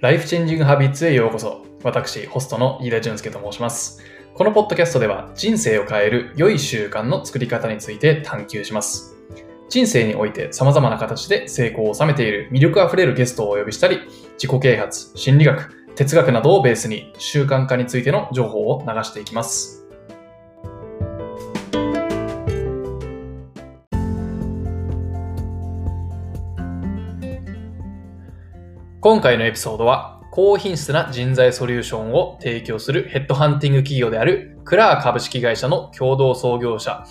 ライフチェンジングハビッツへようこそ。私、ホストの飯田淳介と申します。このポッドキャストでは人生を変える良い習慣の作り方について探求します。人生において様々な形で成功を収めている魅力あふれるゲストをお呼びしたり、自己啓発、心理学、哲学などをベースに習慣化についての情報を流していきます。今回のエピソードは高品質な人材ソリューションを提供するヘッドハンティング企業であるクラー株式会社の共同創業者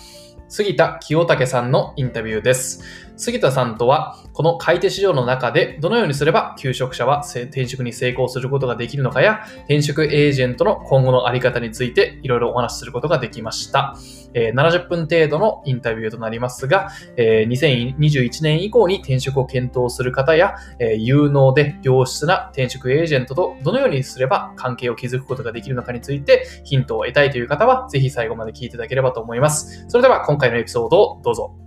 杉田清武さんのインタビューです。杉田さんとは、この買い手市場の中でどのようにすれば求職者は転職に成功することができるのかや、転職エージェントの今後のあり方についていろいろお話しすることができました。えー70分程度のインタビューとなりますが、えー2021年以降に転職を検討する方や、えー有能で良質な転職エージェントとどのようにすれば関係を築くことができるのかについてヒントを得たいという方は、ぜひ最後まで聞いていただければと思います。それでは今回のエピソードをどうぞ。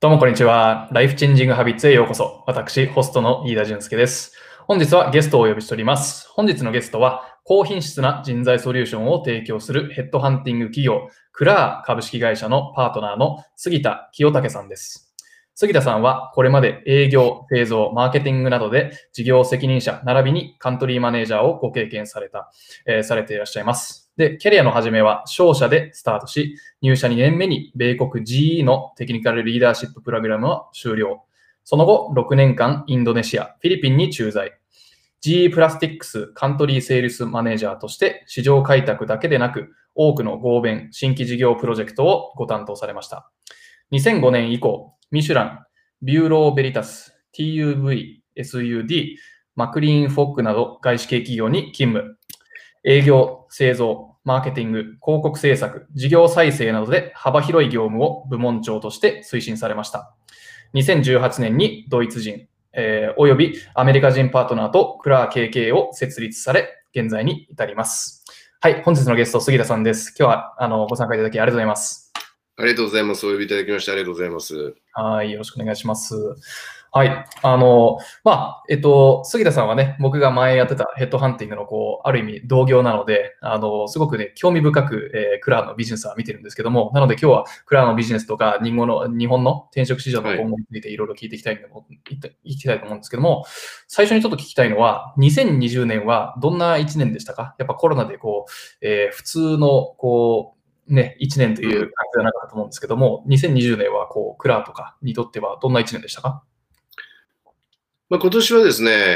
どうもこんにちは。ライフチェンジングハビッツへようこそ。私、ホストの飯田淳介です。本日はゲストをお呼びしております。本日のゲストは、高品質な人材ソリューションを提供するヘッドハンティング企業、クラー株式会社のパートナーの杉田清武さんです。杉田さんはこれまで営業、製造、マーケティングなどで事業責任者並びにカントリーマネージャーをご経験された、えーされていらっしゃいます。で、キャリアの始めは商社でスタートし、入社2年目に米国 GE のテクニカルリーダーシッププログラムを終了。その後、6年間インドネシア、フィリピンに駐在。GE プラスティックスカントリーセールスマネージャーとして市場開拓だけでなく、多くの合弁、新規事業プロジェクトをご担当されました。2005年以降、ミシュラン、ビューローベリタス、TUV、SUD、マクリーンフォックなど外資系企業に勤務。営業、製造、マーケティング、広告制作、事業再生などで幅広い業務を部門長として推進されました。2018年にドイツ人、えーおよびアメリカ人パートナーとクラー KK を設立され、現在に至ります。はい、本日のゲスト、杉田さんです。今日はあのご参加いただきありがとうございます。ありがとうございます。お呼びいただきましてありがとうございます。はい、よろしくお願いします。はい、あの、まあ、えっと、杉田さんはね、僕が前やってたヘッドハンティングの、こう、ある意味同業なので、あの、すごくね、興味深く、えークラーのビジネスは見てるんですけども、なので今日はクラーのビジネスとか、日本の、日本の転職市場の今後についていろいろ聞いていきたいと思いたいきたいと思うんですけども、最初にちょっと聞きたいのは、2020年はどんな1年でしたか？やっぱコロナでこう、えー普通の、こう、ね、1年という感じじゃなかったと思うんですけども、2020年はこう、クラーとかにとってはどんな1年でしたか？まあ、今年はですね、や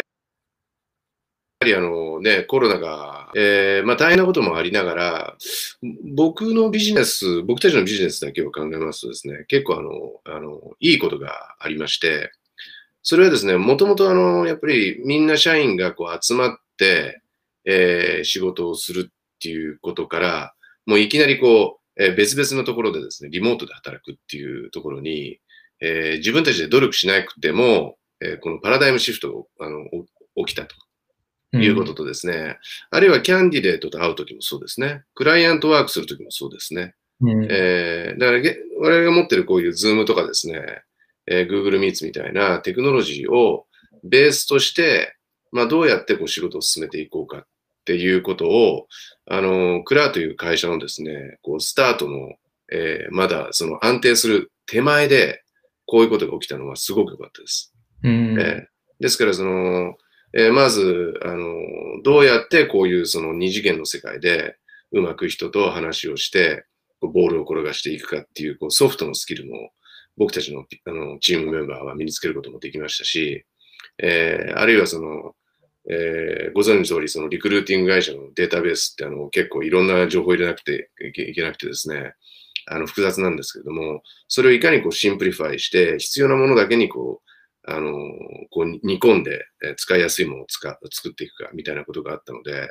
はりあのね、コロナが、えーまあ、大変なこともありながら、僕のビジネス、僕たちのビジネスだけを考えますとですね、結構あの、あの、いいことがありまして、それはですね、もともとあの、やっぱりみんな社員がこう集まって、えー仕事をするっていうことから、もういきなりこう、えー別々のところでですね、リモートで働くっていうところに、えー自分たちで努力しなくても、えーこのパラダイムシフトがあのお起きたと。いうこととですね、あるいは candidate と会うときもそうですね、 client work するときもそうですね。うん。えーだからげ我々が持ってるこういう Zoom とかですね、えー Google Meets みたいなテクノロジーをベースとして、まあ、どうやってこう仕事を進めていこうかっていうことを、あの、クラーという会社のですね、こうスタートの、えーまだその安定する手前で、こういうことが起きたのはすごく良かったです。うん。えーですから、その、えーまず、あの、どうやってこういうその二次元の世界でうまく人と話をして、こうボールを転がしていくかっていうこうソフトのスキルも僕たちのあのチームメンバーは身につけることもできましたし、えーあるいはその、えーご存知の通り、そのリクルーティング会社のデータベースってあの結構いろんな情報入れなくていけいけなくてですね、あの複雑なんですけれども、それをいかにこう simplify して、必要なものだけにこう、あの、こう煮込んで、えー使いやすいものを使作っていくかみたいなことがあったので、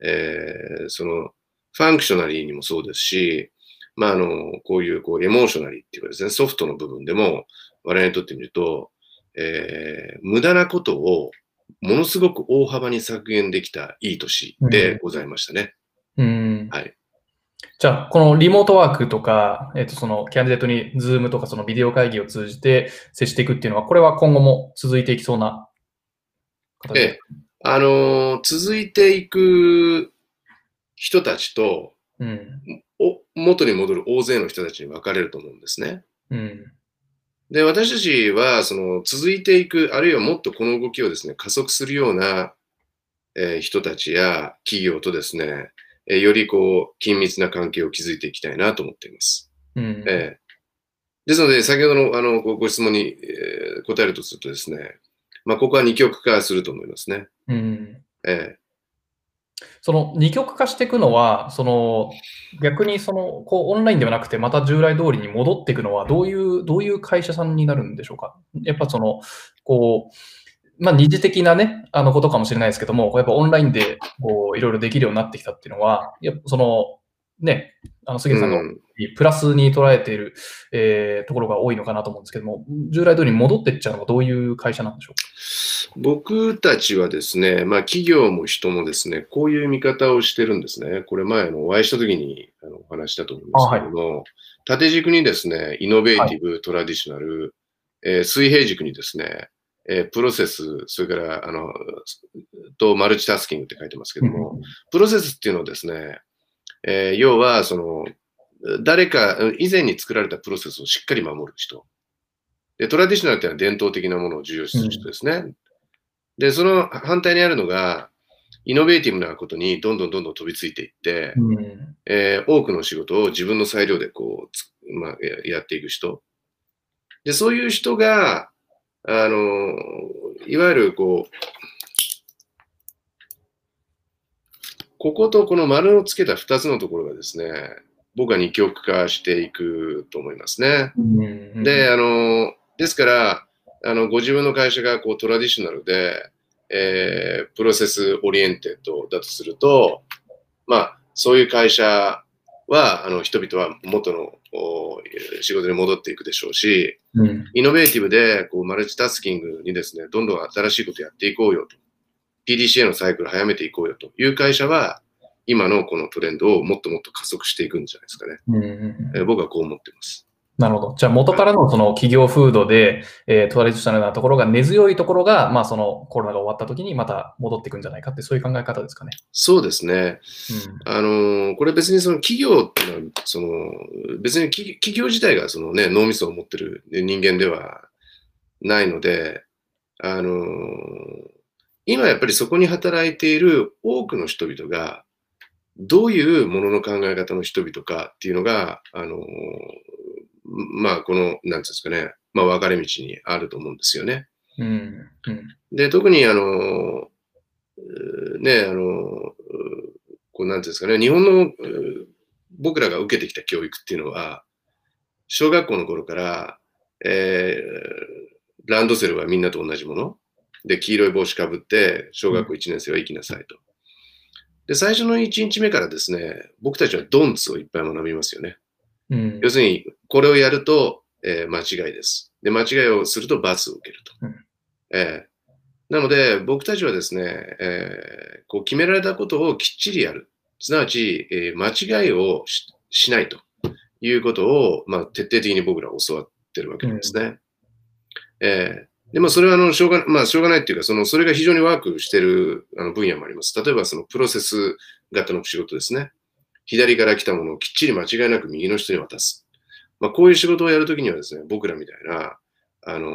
えーその、 functionally にもそうですし、まあ、あの、こういう、こう、 emotionally っていうかですね、ソフトの部分でも、我々にとってみると、えー無駄なことをものすごく大幅に削減できたいい年でございましたね。うんはい。じゃあ、このリモートワークとか、えっ、と、その candidate に Zoom とかそのビデオ会議を通じて接していくっていうのは、これは今後も続いていきそうな形ええ、あのー続いていく人たちと、うん。お元に戻る大勢の人たちに分かれると思うんですね。うん。で、私たちは、その、続いていく、あるいはもっとこの動きをですね、加速するような、えー人たちや企業とですね、えーよりこう、緊密な関係を築いていきたいなと思っています。うん。えーですので、先ほどのあのごご質問に、えー答えるとするとですね、まあ、ここは二極化すると思いますね。うん。えその二極化していくのは、その逆にそのこうオンラインではなくて、また従来通りに戻っていくのは、どういうどういう会社さんになるんでしょうか？やっぱそのこう、まあ、二次的なね、あのことかもしれないですけども、やっぱオンラインでこういろいろできるようになってきたっていうのは、やっぱそのね、あの杉え田さんがうんプラスに捉えている、えーところが多いのかなと思うんですけども、従来通りに戻っていっちゃうのはどういう会社なんでしょう？か。僕たちはですね、まあ、企業も人もですね、こういう見方をしてるんですね。これ前のお会いした時にあのお話ししたと思いますけども、縦軸にですね、イノベーティブ、トラディショナル、えー水平軸にですね、えープロセス、それから、あの、とマルチタスキングって書いてますけども、プロセスっていうのはですね、えー要は、その、誰か、以前に作られたプロセスをしっかり守る人。で、トラディショナルっていうのは伝統的なものを重要視する人ですね。で、その反対にあるのが、イノベーティブなことにどんどんどんどん飛びついていって、うんえー多くの仕事を自分の裁量でこうつ、まあ、ややっていく人。で、そういう人が、あの、いわゆるこう、こことこの丸をつけた2つのところがですね、僕は二極化していくと思いますね。うんで、あの、ですから、あの、ご自分の会社がこうトラディショナルで、えー process oriented だとすると、まあ、そういう会社は、あの、人々は元のお仕事に戻っていくでしょうし、うんイノベーティブで、こう、 multitasking にですね、どんどん新しいことやっていこうよと。PDCA のサイクル早めていこうよという会社は、今のこのトレンドをもっともっと加速していくんじゃないですかね。うんえー僕はこう思ってます。なるほど。じゃあ元からのその企業風土で、えートラディショナルなところが根強いところが、まあそのコロナが終わった時にまた戻っていくんじゃないかって、そういう考え方ですかね。そうですね。あのーこれ別にその企業っていうのは、その、別に企企業自体がそのね、脳みそを持ってる人間ではないので、あのー今やっぱりそこに働いている多くの人々が、どういうものの考え方の人々かっていうのが、あのーまあ、この、なんていうんですかね、まあ、分かれ道にあると思うんですよね。うん。うん。うん。で、特にあの、ね、あの、こうなんていうんですかね、日本の僕らが受けてきた教育っていうのは、小学校の頃から、えーランドセルはみんなと同じもの。で、黄色い帽子かぶって、小学校1年生は行きなさいと。で、最初の1日目からですね、僕たちはドンツをいっぱい学びますよね。うん要するに、これをやると、えー間違いです。で、間違いをすると罰を受けると。うんえーなので、僕たちはですね、えーこう決められたことをきっちりやる。すなわち、えー間違いをししないということを、まあ、徹底的に僕らは教わってるわけなんですね。えーでもそれはあのしょうが、まあ、しょうがないっていうか、そのそれが非常にワークしてるあの分野もあります。例えば、そのプロセス型の仕事ですね。左から来たものをきっちり間違いなく右の人に渡す。まあ、こういう仕事をやるときにはですね、僕らみたいな、あのー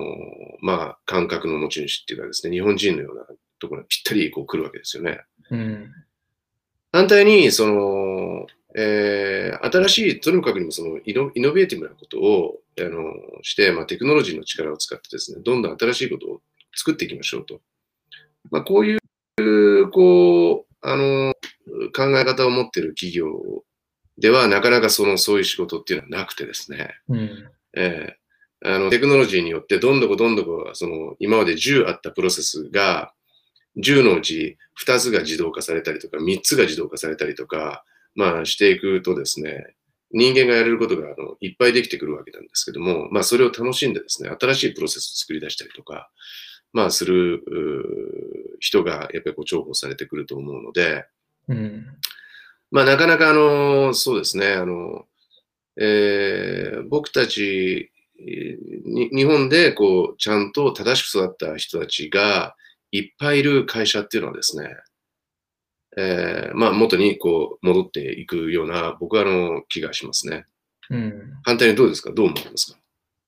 まあ、感覚の持ち主っていうかですね、日本人のようなところにぴったりこう来るわけですよね。うん。反対に、その、えー新しい、とにかくにもそのイノイノベーティブなことを、あのして、まあ、テクノロジーの力を使ってですね、どんどん新しいことを作っていきましょうと。まあ、こういう、こう、あの、考え方を持っている企業では、なかなかその、そういう仕事っていうのはなくてですね、うん。えーあの、テクノロジーによって、どんどこどんどこ、その、今まで10あったプロセスが、10のうち2つが自動化されたりとか、3つが自動化されたりとか、まあ、していくとですね、人間がやれることがあのいっぱいできてくるわけなんですけども、まあ、それを楽しんでですね、新しいプロセスを作り出したりとか、まあ、する人がやっぱりこう重宝されてくると思うので、うん。まあ、なかなかあの、そうですね、あの、えー、僕たち、に日本でこう、ちゃんと正しく育った人たちがいっぱいいる会社っていうのはですね、えー、まあ、元にこう、戻っていくような、僕はあの、気がしますね。うん。反対にどうですか？どう思いますか？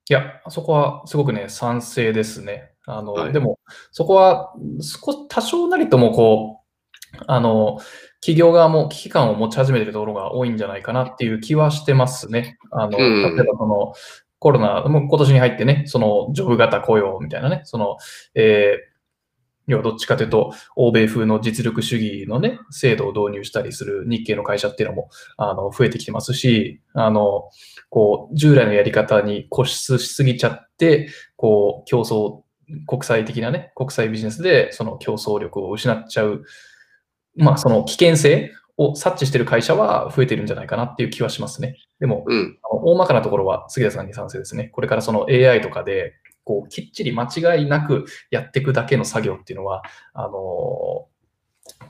いや、そこはすごくね、賛成ですね。あの、はい、でも、そこは、少多少なりともこう、あの、企業側も危機感を持ち始めているところが多いんじゃないかなっていう気はしてますね。あの、例えばその、コロナ、も今年に入ってね、その、ジョブ型雇用みたいなね、その、えー、要はどっちかというと、欧米風の実力主義のね、制度を導入したりする日系の会社っていうのも、あの、増えてきてますし、あの、こう、従来のやり方に固執しすぎちゃって、こう、競争、国際的なね、国際ビジネスでその競争力を失っちゃう、まあ、その危険性を察知している会社は増えてるんじゃないかなっていう気はしますね。でも、うん、大まかなところは杉田さんに賛成ですね。これからその AI とかで、こう、きっちり間違いなくやっていくだけの作業っていうのは、あのー、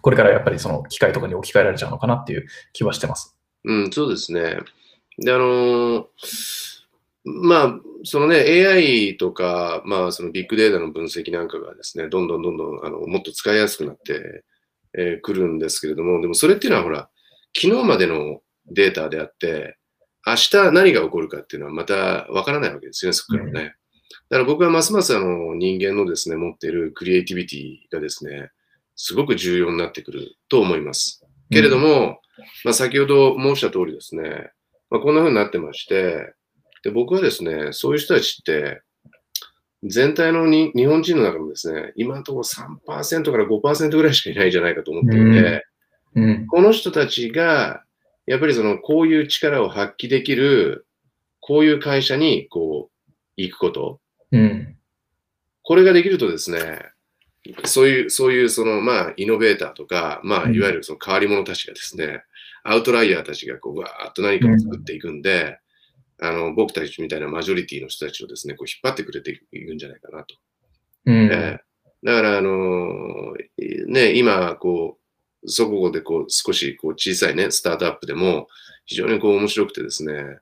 これからやっぱりその機械とかに置き換えられちゃうのかなっていう気はしてます。うん、そうですね。で、あのー、まあ、そのね、AI とか、まあ、そのビッグデータの分析なんかがですね、どんどんどんどん、あの、もっと使いやすくなってく、えー、るんですけれども、でもそれっていうのはほら、昨日までのデータであって、明日何が起こるかっていうのはまたわからないわけですよね、そこからね。だから僕はますますあの人間のですね、持っているクリエイティビティがですね、すごく重要になってくると思います。けれども、うん、まあ、先ほど申した通りですね、まあ、こんな風になってまして、で僕はですね、そういう人たちって、全体のに日本人の中もですね、今のところ3%から5%ぐらいしかいないんじゃないかと思っていて、うん。うん、この人たちが、やっぱりその、こういう力を発揮できる、こういう会社に、こう、行くこと、うん、これができるとですね、そういう、そういう、その、まあ、イノベーターとか、まあ、いわゆるその変わり者たちがですね、アウトライヤーたちがこう、わーっと何かを作っていくんで、うん、あの、僕たちみたいなマジョリティの人たちをですね、こう、引っ張ってくれていくんじゃないかなと。うん、えー、だから、あのー、ね、今、こう、そこでこう、少しこう、小さいね、スタートアップでも、非常にこう、面白くてですね、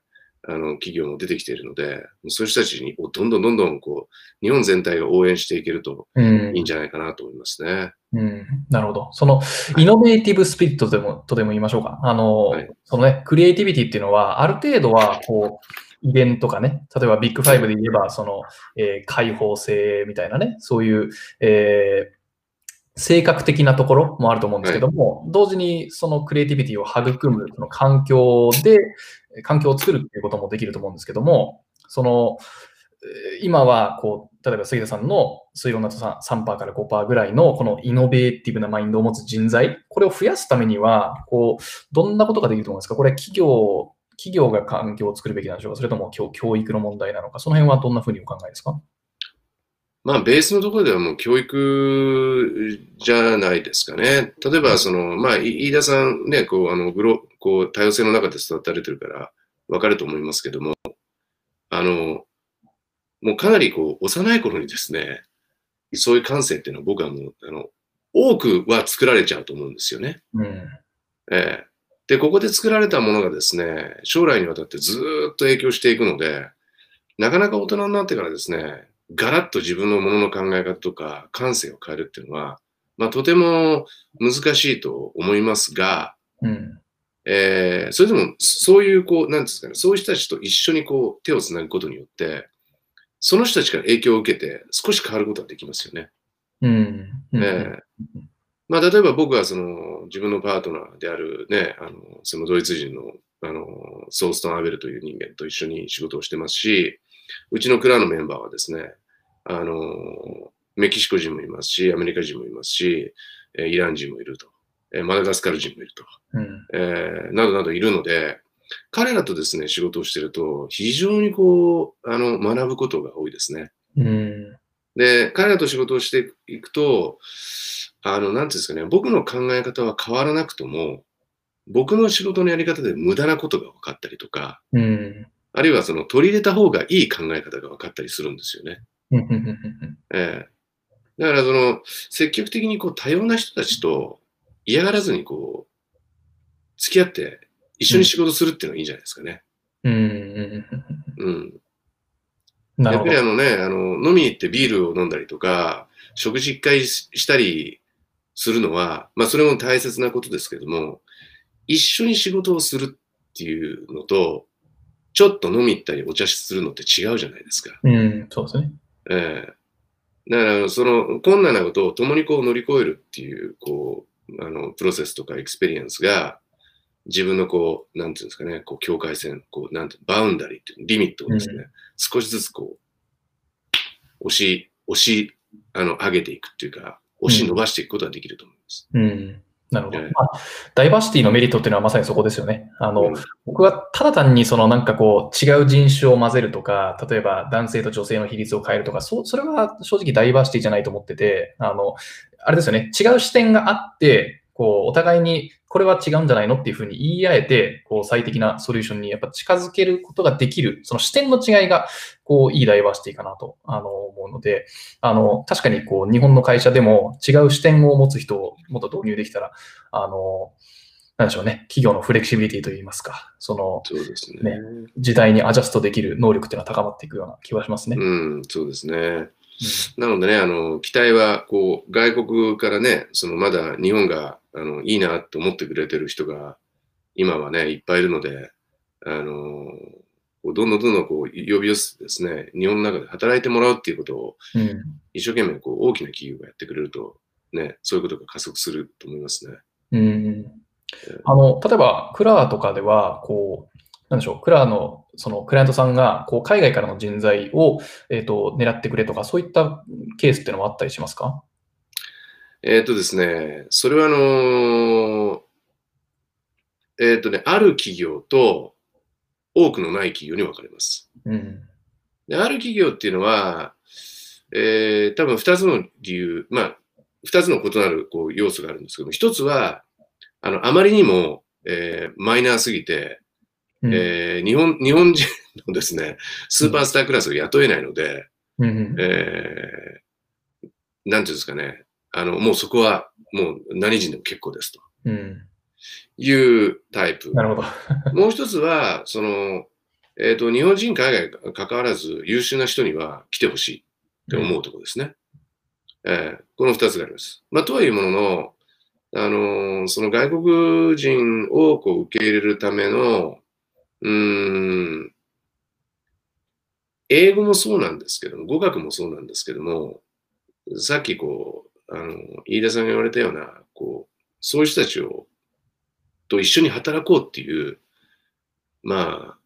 あの、企業も出てきているので、そういう人たちにどんどんどんどんこう、日本全体が応援していけるといいんじゃないかなと思いますね。うん、うん、なるほど。その、イノベーティブスピリットでも、とでも言いましょうか。あの、はい、そのね、クリエイティビティっていうのは、ある程度は、こう、イベントかね、例えばビッグファイブで言えば、その、えー、開放性みたいなね、そういう、えー、性格的なところもあると思うんですけども、はい、同時にそのクリエイティビティを育むその環境で、環境を作るっていうこともできると思うんですけども、その、今は、こう、例えば杉田さんの推論だと 3%, 3から5%ぐらいのこのイノベーティブなマインドを持つ人材、これを増やすためには、こう、どんなことができると思いますか？これ企業、企業が環境を作るべきなんでしょうか？それとも教教育の問題なのか？その辺はどんなふうにお考えですか？まあ、ベースのところではもう教育じゃないですかね。例えば、その、まあ、飯田さんね、こう、あの、グロ、こう、多様性の中で育たれてるから、わかると思いますけども、あの、もうかなりこう、幼い頃にですね、そういう感性っていうのは僕はもう、あの、多くは作られちゃうと思うんですよね。うん、ええで、ここで作られたものがですね、将来にわたってずっと影響していくので、なかなか大人になってからですね、ガラッと自分のものの考え方とか感性を変えるっていうのは、まあ、とても難しいと思いますが、うん、えー、それでもそういうこう、なんですかね、そういう人たちと一緒にこう手をつなぐことによって、その人たちから影響を受けて少し変わることができますよね。うん、え。ーまあ、例えば僕はその自分のパートナーであるね、あのそのドイツ人のあのソーストン・アベルという人間と一緒に仕事をしてますし、うちのクラのメンバーはですね、あの、メキシコ人もいますし、アメリカ人もいますし、えイラン人もいると、えマダガスカル人もいると、うん、えー、などなどいるので、彼らとですね、仕事をしてると、非常にこう、あの、学ぶことが多いですね。うん、で、彼らと仕事をしていくと、あの、なんていうんですかね、僕の考え方は変わらなくとも、僕の仕事のやり方で無駄なことが分かったりとか、うん、あるいはその取り入れた方がいい考え方が分かったりするんですよね。えー、だからその積極的にこう多様な人たちと嫌がらずにこう付き合って一緒に仕事するっていうのがいいんじゃないですかね。うん。やっぱり。あのね、あの、飲みに行ってビールを飲んだりとか、食事一回ししたりするのは、まあそれも大切なことですけども、一緒に仕事をするっていうのと、ちょっと飲み行ったりお茶するのって違うじゃないですか。うん、そうですね。ええだから、その困難なことを共にこう乗り越えるっていう、こう、あの、プロセスとか experience が、自分のこう、なんていうんですかね、こう、境界線、こう、なんて、バウンダリーっていう、リミットをですね、う少しずつこう、押し、押し、あの、上げていくっていうか、押し伸ばしていくことができると思います。うん。なるほど。ええまあ、ダイバーシティのメリットっていうのはまさにそこですよね。あの、うん僕はただ単にそのなんかこう違う人種を混ぜるとか、例えば男性と女性の比率を変えるとか、そそれは正直ダイバーシティじゃないと思ってて、あの、あれですよね、違う視点があって、こう、お互いにこれは違うんじゃないのっていうふうに言い合えて、こう、最適なソリューションにやっぱ近づけることができる、その視点の違いが、こう、いいダイバーシティかなと、あの、思うので、あの、確かにこう、日本の会社でも違う視点を持つ人をもっと導入できたら、あの、なんでしょうね、企業のフレキシビリティといいますか、その、そうですね。ね時代にアジャストできる能力っていうのは高まっていくような気はしますね。うん、そうですね。なのでね、あの、期待は、こう、外国からね、その、まだ日本が、あの、いいなと思ってくれてる人が、今はね、いっぱいいるので、あの、どんどんどんどんこう呼び寄せてですね、日本の中で働いてもらうっていうことを一生懸命こう大きな企業がやってくれると、ね、そういうことが加速すると思いますね。うん。あの、例えば、クラーとかでは、こう、なんでしょう、クラーの、その、クライアントさんが、こう、海外からの人材を、えっ、と、狙ってくれとか、そういったケースっていうのもあったりしますか？えっ、とですね、それはあのーえっ、とね、ある企業と多くのない企業に分かれます。うん。である企業っていうのは、えー多分2つの理由、まあ、2つの異なるこう要素があるんですけども、1つは、あの、あまりにも、えーマイナーすぎて、うんえー日本、日本人のですね、スーパースタークラスを雇えないので、うんうんえーなんていうんですかね、あの、もうそこは、もう何人でも結構ですとうん。いうタイプ。なるほど。もう一つは、その、えっ、と、日本人、海外関わらず優秀な人には来てほしいって思うところですね。えーこの二つがあります。まあ、とはいうものの、あのーその外国人をこう受け入れるための、うーん、英語もそうなんですけども、語学もそうなんですけども、さっきこう、あの、飯田さんが言われたような、こう、そういう人たちを、と一緒に働こうっていう、まあ、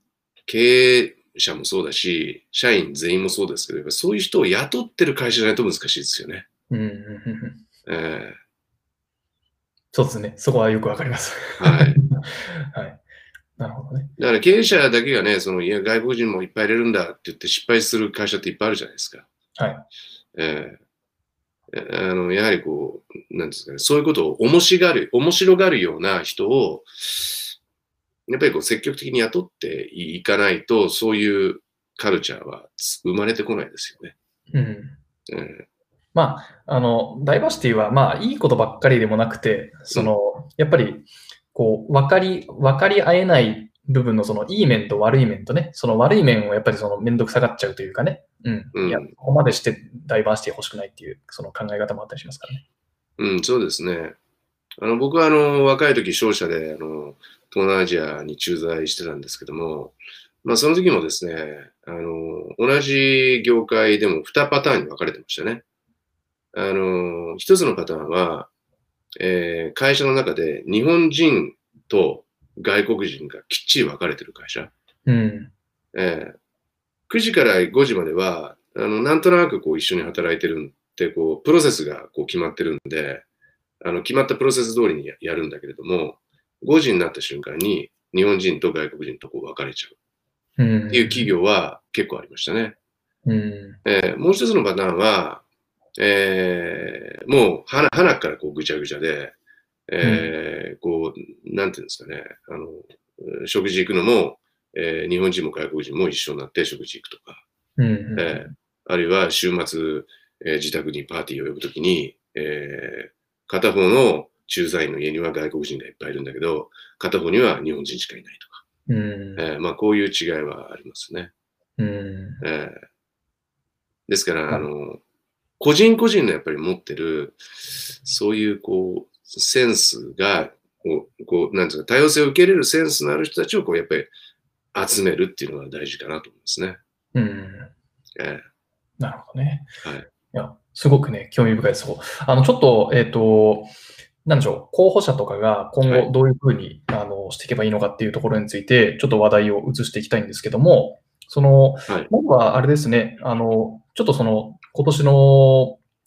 経営者もそうだし、社員全員もそうですけど、やっぱそういう人を雇ってる会社じゃないと難しいですよね。うんうんうんうんえそうですね。そこはよくわかります。ーはい。はい。なるほどね。だから経営者だけがね、その、いや、外国人もいっぱい入れるんだって言って失敗する会社っていっぱいあるじゃないですか。はい。えーあの、やはりこう、なんですかね、そういうことを面白がる、面白がるような人を、やっぱりこう積極的に雇っていかないと、そういうカルチャーは生まれてこないですよね。うん。えまあ、あの、ダイバーシティは、まあ、いいことばっかりでもなくて、その、やっぱり、こう、わかり、わかり合えない部分の、その、いい面と悪い面とね、その悪い面をやっぱりその、めんどくさがっちゃうというかね、うん。うんいや、ここまでしてダイバーシティ欲しくないっていう、その考え方もあったりしますからね。うん、そうですね。あの僕はあの若い時商社であの東南アジアに駐在してたんですけども、まあ、その時もですねあの同じ業界でも2パターンに分かれてましたね。あの一つのパターンは、えー会社の中で日本人と外国人がきっちり分かれてる会社。うん。えー9時から5時までは、あの、なんとなくこう一緒に働いてるんで、こう、プロセスがこう決まってるんで、あの、決まったプロセス通りにややるんだけれども、5時になった瞬間に日本人と外国人とこう分かれちゃううん。っていう企業は結構ありましたね。うん。えーもう一つのパターンは、えーもう、はな、はなからこうぐちゃぐちゃで、えーこう、なんていうんですかね、あの、食事行くのも、えー日本人も外国人も一緒になって食事行くとか、うん。えーあるいは週末、えー自宅にパーティーを呼ぶときに、えー片方の駐在員の家には外国人がいっぱいいるんだけど、片方には日本人しかいないとか、うん。えーまあ、こういう違いはありますね。うん。えーですから、はいあの、個人個人のやっぱり持ってる、そういうこう、センスが、こう、こうなんていうか、多様性を受け入れるセンスのある人たちをこう、やっぱり集めるっていうのが大事かなと思いますね。うん。えなるほどね。ーはい。いや、すごくね、興味深いです。あの、ちょっと、えっ、と、なんでしょう、候補者とかが今はい後どういうふうに、あのしていけばいいのかっていうところについて、ちょっと話題を移していきたいんですけども、その、はい。まずはあれですね、あの、ちょっとその、今年の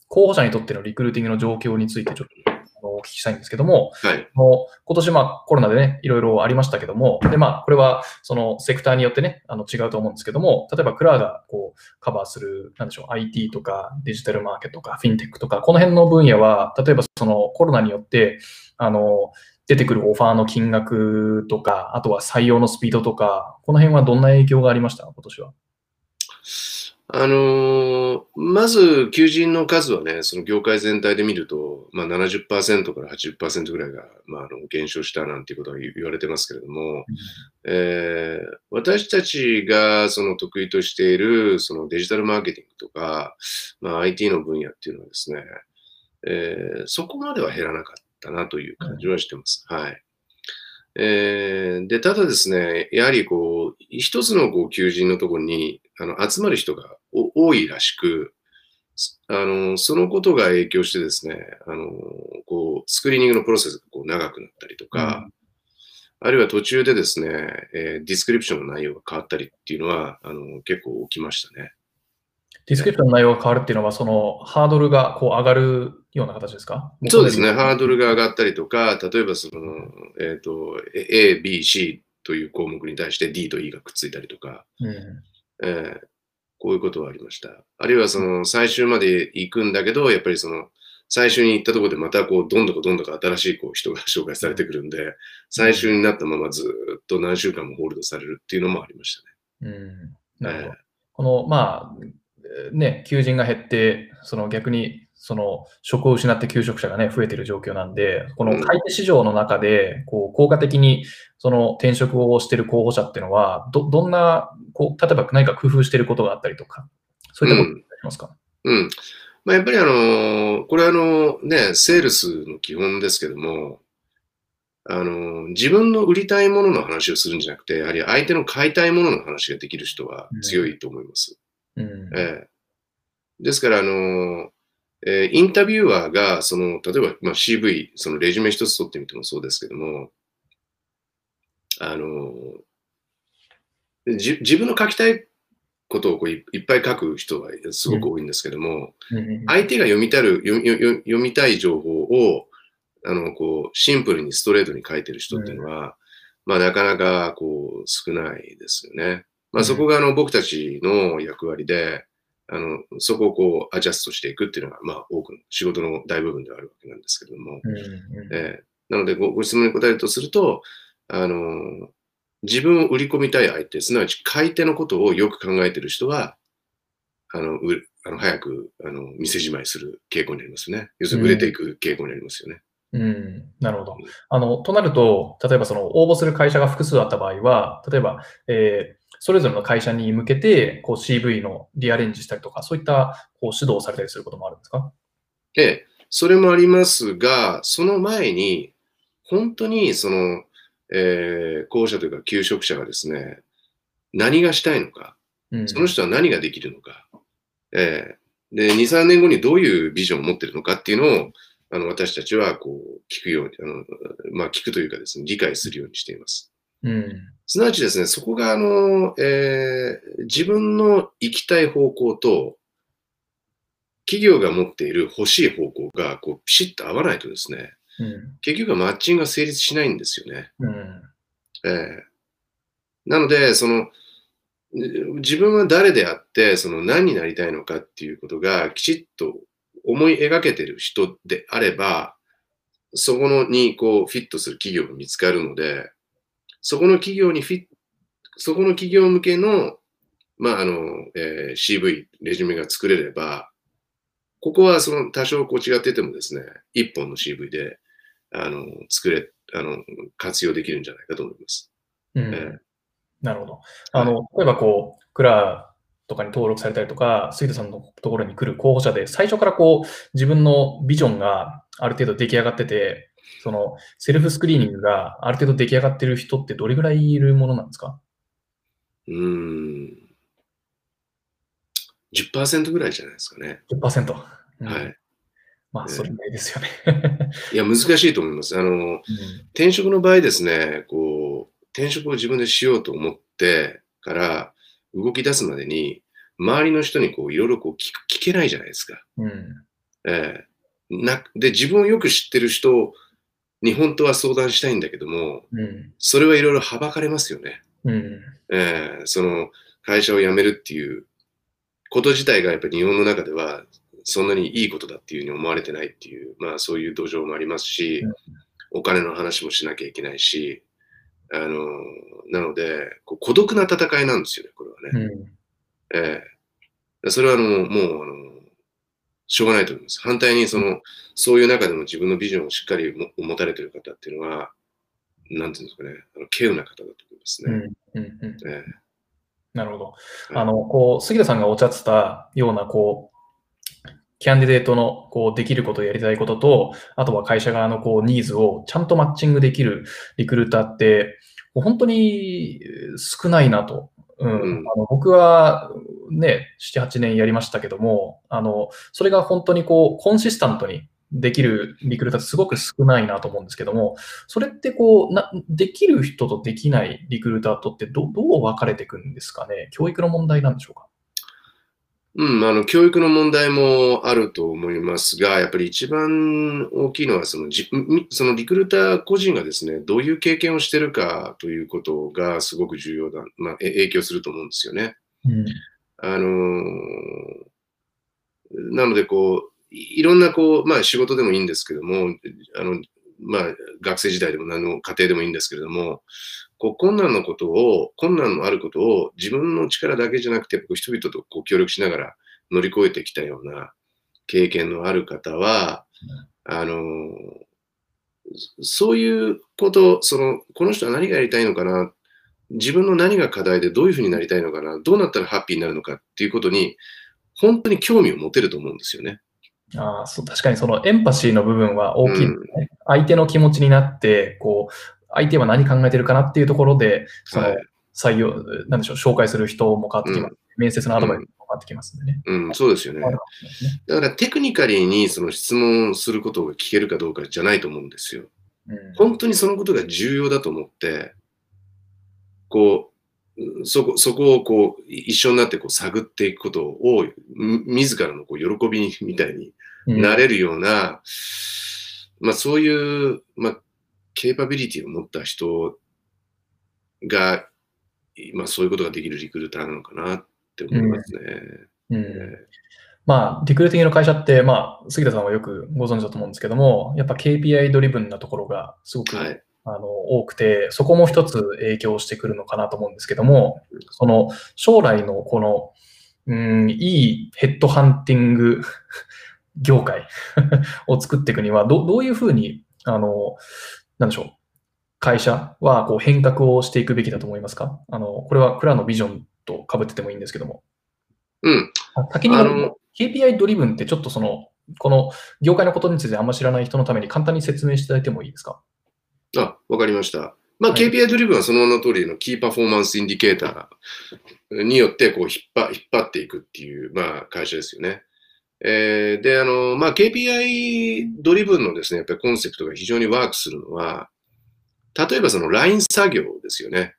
候補者にとってのリクルーティングの状況についてちょっとお聞きしたいんですけども、はい。もう今年まあコロナでね、いろいろありましたけども、でまあこれはそのセクターによってね、あの違うと思うんですけども、例えばクラーがこうカバーする、なんでしょう、IT とかデジタルマーケットとかフィンテックとか、この辺の分野は、例えばそのコロナによって、あの、出てくるオファーの金額とか、あとは採用のスピードとか、この辺はどんな影響がありました？今年は。あのーまず、求人の数はね、その業界全体で見ると、まあ、70%から80%ぐらいが、まあ、あの減少したなんていうことが言言われてますけれども、えー私たちがその得意としているそのデジタルマーケティングとか、まあ、IT の分野っていうのはですね、えーそこまでは減らなかったなという感じはしてます。はい。えーで、ただですね、やはりこう、一つのこう求人のところにあの集まる人がお多いらしく、すあの、そのことが影響してですね、あの、こう、スクリーニングのプロセスがこう長くなったりとか、あるいは途中でですね、えー description の内容が変わったりっていうのは、あの、結構起きましたね。ディスクリプションの内容が変わるっていうのは、そのハードルがこう上がるような形ですか？そうですね、ハードルが。が上がったりとか、例えばその、えっ、と、A、B、C という項目に対して D と E がくっついたりとか、うんえーこういうことはありました。あるいはその最終まで行くんだけど、やっぱりその最初に行ったところでまたこうどんどこどんどこ新しいこう人が紹介されてくるんで、最終になったままずっと何週間もホールドされるっていうのもありましたね。うんなるほど。この、まあ、えーね、求人が減って、その逆に、その職を失って求職者がね、増えている状況なんで、この買い手市場の中で、こう、効果的に、その転職をしている候補者っていうのは、ど、どんな、こう、例えば何か工夫していることがあったりとか、そういったことってありますか、うん。まあ、やっぱりあのーこれはあのね、セールスの基本ですけども、あのー自分の売りたいものの話をするんじゃなくて、やはり相手の買いたいものの話ができる人は強いと思います。うん。ええですから、あの、えーインタビュアーが、その、例えば、まあ、CV、そのレジュメ一つ取ってみてもそうですけども、あの、じ自分の書きたいことをこういいっぱい書く人はすごく多いんですけども、うんうん相手が読みたる読み読み読みたい情報をあのこうシンプルにストレートに書いてる人っていうのは、まあ、なかなかこう少ないですよね。まあ、そこがあの僕たちの役割で、あのそこをこうアジャストしていくっていうのが、まあ、多くの仕事の大部分ではあるわけなんですけれども、うんうんえーなのでごご質問に答えるとすると、あの自分を売り込みたい相手、すなわち買い手のことをよく考えている人は、あのうあの早くあの店じまいする傾向になりますね。要するに売れていく傾向になりますよね。うん、なるほど。あの、となると、例えばその応募する会社が複数あった場合は、例えば、えーそれぞれの会社に向けて、こう CV のリアレンジしたりとか、そういったこう指導をされたりすることもあるんですか？ええ、それもありますが、その前に、本当にその、えー、候補者というか求職者がですね、何がしたいのか、うん。その人は何ができるのか、えーで、2、3年後にどういうビジョンを持っているのかっていうのを、あの私たちはこう聞くように、あのまあ、聞くというかですね、理解するようにしています。うん。すなわちですね、そこがあの、えー自分の行きたい方向と、企業が持っている欲しい方向がこうピシッと合わないとですね、うん。結局はマッチングが成立しないんですよね。うん。えーなので、その、自分は誰であって、その何になりたいのかっていうことがきちっと思い描けてる人であれば、そこのにこうフィットする企業が見つかるので、そこの企業にフィッそこの企業向けの、まあ、あの、えー CV、レジュメが作れれば、ここはその多少こう違っててもですね、一本の CV で、あの、作れ、あの、活用できるんじゃないかと思います。うんええなるほど。あの、例えばこう、クラとかに登録されたりとか、杉田さんのところに来る候補者で、最初からこう、自分のビジョンがある程度出来上がってて、その、セルフスクリーニングがある程度出来上がってる人ってどれぐらいいるものなんですか？うーん。10%ぐらいじゃないですかね。?10%。うんはい。まあ、それぐらいですよね。いや、難しいと思います。あの、うん転職の場合ですね、こう、転職を自分でしようと思ってから動き出すまでに、周りの人にこういろいろこう聞く聞けないじゃないですか。うん。ええなで、自分をよく知ってる人に本当は相談したいんだけども、うん。それはいろいろはばかれますよね。うん。ええその会社を辞めるっていうこと自体がやっぱり日本の中ではそんなにいいことだっていうふうに思われてないっていう、まあそういう土壌もありますし、うんお金の話もしなきゃいけないし、あの、なので、こう孤独な戦いなんですよね、これはね。うん。ええそれはあの、もう、あの、しょうがないと思います。反対に、その、そういう中でも自分のビジョンをしっかりも持たれている方っていうのは、なんていうんですかね、あの稀有な方だと思いますね。うん。うん。うんえなるほど。えあの、こう、杉田さんがおっしゃってたような、こう、キャンディデートの、こう、できること、やりたいことと、あとは会社側の、こう、ニーズをちゃんとマッチングできるリクルーターって、本当に少ないなと。うん。うんあの僕は、ね、7、8年やりましたけども、あの、それが本当にこう、コンシスタントにできるリクルーターってすごく少ないなと思うんですけども、それってこう、な、できる人とできないリクルーターとってど、どう分かれていくんですかね？教育の問題なんでしょうか？うん、あの、教育の問題もあると思いますが、やっぱり一番大きいのは、その、じみそのリクルーター個人がですね、どういう経験をしてるかということがすごく重要だ、まあ、え影響すると思うんですよね。うん。あのーなので、こう、いろんな、こう、まあ、仕事でもいいんですけども、あの、まあ、学生時代でも何の家庭でもいいんですけれども、こう、困難のことを、困難のあることを自分の力だけじゃなくて、こう人々とこう協力しながら乗り越えてきたような経験のある方は、あのーそういうこと、その、この人は何がやりたいのかなっ、自分の何が課題でどういうふうになりたいのかな、どうなったらハッピーになるのかっていうことに、本当に興味を持てると思うんですよね。ああ、そう、確かにそのエンパシーの部分は大きいですうんね。相手の気持ちになって、こう、相手は何考えてるかなっていうところで、そのはい採用、なんでしょう、紹介する人も変わってきます。面接のアドバイスも変わってきますんでね。うん、そうですよねだからテクニカリーにその質問することが聞けるかどうかじゃないと思うんですよ。うん本当にそのことが重要だと思って、こう、そこ、そこをこう、一緒になってこう探っていくことを、み自らのこう喜びにみたいにうんなれるような、まあそういう、まあ、ケーパビリティを持った人が、まあそういうことができるリクルーターなのかなって思いますね。うんえまあ、リクルーティングの会社って、まあ、杉田さんはよくご存知だと思うんですけども、やっぱ KPI ドリブンなところがすごく、はい。あの多くて、そこも一つ影響してくるのかなと思うんですけども、その将来のこの、うん、いいヘッドハンティング 業界 を作っていくには、どどういうふうに、あの、なんでしょう、会社はこう変革をしていくべきだと思いますか？あの、これはクラのビジョンと被っててもいいんですけども。うん。あ先にあの KPI ドリブンってちょっとその、この業界のことについてあんま知らない人のために簡単に説明していただいてもいいですか？あ、わかりました。まあ、はい KPI ドリブンはその名の通りの key performance indicator によってこう引っ張引っ張っていくっていう、まあ、会社ですよね。えーで、あの、まあ、KPI ドリブンのですね、やっぱりコンセプトが非常にワークするのは、例えばその LINE 作業ですよね。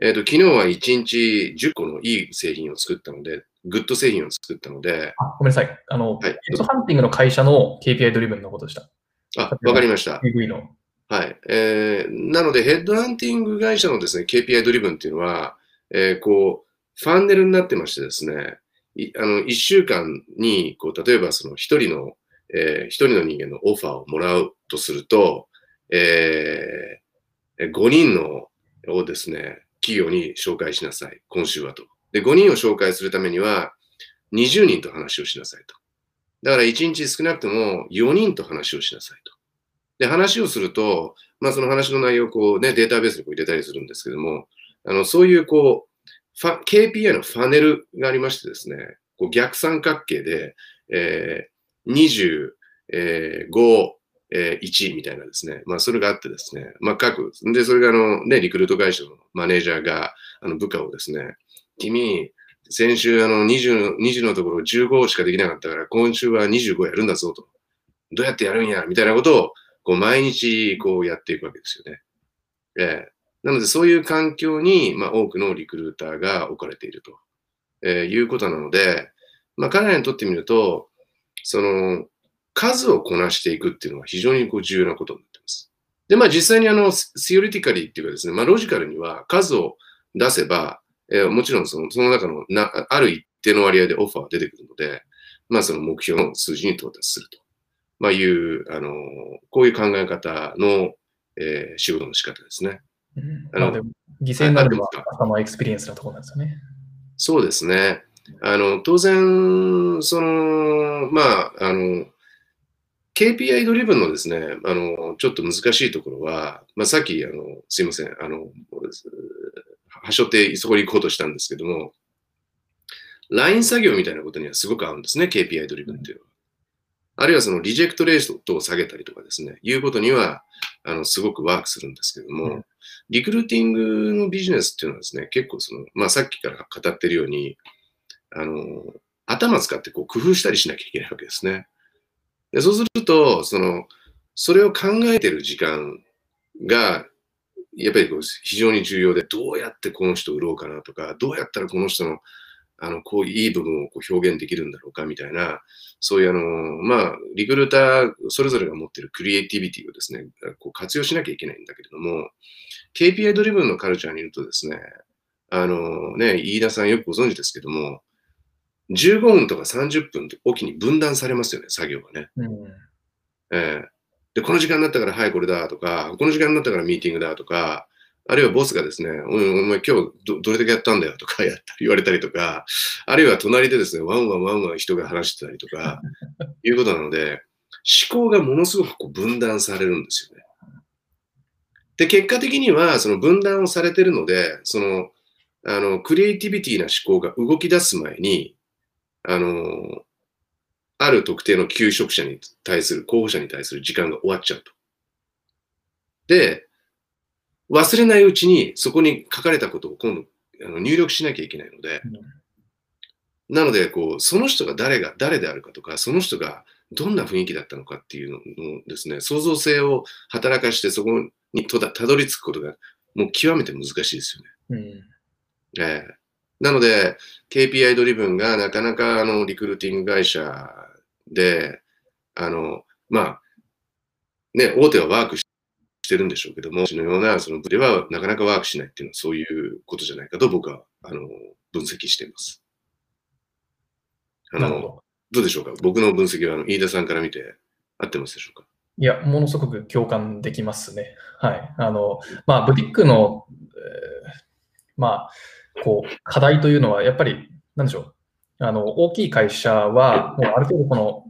えっ、と、昨日は1日10個のいい製品を作ったので、 good 製品を作ったので、あごめんなさい。あの、はいヘッドハンティングの会社の KPI ドリブンのことでした。あ、わかりました。PV の。はい。えーなので、ヘッドハンティング会社のですね、KPI ドリブンっていうのは、えーこう、ファンネルになってましてですね、いあの、一週間に、こう、例えばその一人の、えー一人の人間のオファーをもらうとすると、えー、5人のをですね、企業に紹介しなさい。今週はと。で、5人を紹介するためには、20人と話をしなさいと。だから1日少なくとも4人と話をしなさいと。で、話をすると、まあその話の内容をこうね、データベースにこう入れたりするんですけども、あの、そういうこう、ファ KPI のファネルがありましてですね、こう逆三角形で、えー、20、えー、5、えー、1みたいなですね、まあそれがあってですね、まあ各、で、それがあのね、リクルート会社のマネージャーが、あの部下をですね、君、先週あの20、20のところ15しかできなかったから、今週は25やるんだぞと。どうやってやるんやみたいなことを、こう毎日こうやっていくわけですよね。えー、なのでそういう環境に、まあ、多くのリクルーターが置かれていると、えー、いうことなので、まあ、彼らにとってみると、その数をこなしていくっていうのは非常にこう重要なことになっています。で、まあ実際にあの、シオリティカリーっていうかですね、まあロジカルには数を出せば、えー、もちろんそのその中のなある一定の割合でオファーが出てくるので、まあその目標の数字に到達すると。まあ、いう、あの、こういう考え方の、えー、仕事の仕方ですね。うん、あの犠牲になるのは頭エクスペリエンスなところなんですよね。そうですね。あの、当然、その、まあ、あの、KPI ドリブンのですね、あの、ちょっと難しいところは、まあ、さっき、あの、すいません、あの、はしょってそこに行こうとしたんですけども、LINE 作業みたいなことにはすごく合うんですね、KPI ドリブンっていうのは。あるいはそのリジェクトレートを下げたりとかですね、いうことには、あの、すごくワークするんですけども、うん、リクルーティングのビジネスっていうのはですね、結構その、まあさっきから語ってるように、あの、頭使ってこう工夫したりしなきゃいけないわけですね。でそうすると、その、それを考えてる時間が、やっぱりこう非常に重要で、どうやってこの人を売ろうかなとか、どうやったらこの人のあの、こういい部分をこう表現できるんだろうかみたいな、そういうあの、まあ、リクルーターそれぞれが持っているクリエイティビティをですね、こう活用しなきゃいけないんだけれども、KPI ドリブンのカルチャーにいるとですね、あのね、飯田さんよくご存知ですけども、15分とか30分おきに分断されますよね、作業がね。うん、えー、で、この時間になったから、はい、これだとか、この時間になったからミーティングだとか、あるいはボスがですね、お前今日どどれだけやったんだよとか やった言われたりとか、あるいは隣でですね、ワンワンワンワン人が話してたりとか、いうことなので、思考がものすごくこう分断されるんですよね。で、結果的には、その分断をされてるので、その、あの、クリエイティビティな思考が動き出す前に、あの、ある特定の求職者に対する、候補者に対する時間が終わっちゃうと。で、忘れないうちにそこに書かれたことを今度あの入力しなきゃいけないので、うん、なのでこう、その人が誰が、誰であるかとか、その人がどんな雰囲気だったのかっていうののですね、創造性を働かしてそこにたどり着くことがもう極めて難しいですよね。うん、えー、なので、KPI ドリブンがなかなかあのリクルーティング会社で、あの、まあ、ね、大手はワークししてるんでしょうけども、のようなそのではなかなかワークしないっていうのはそういうことじゃないかと僕はあの分析しています。あのどどうでしょうか？僕の分析はあの飯田さんから見て合ってますでしょうか？いや、ものすごく共感できますね。はい。あの、まあ、ブティックの、えー、まあ、こう、課題というのは、やっぱり、なんでしょう。あの、大きい会社は、もうある程度この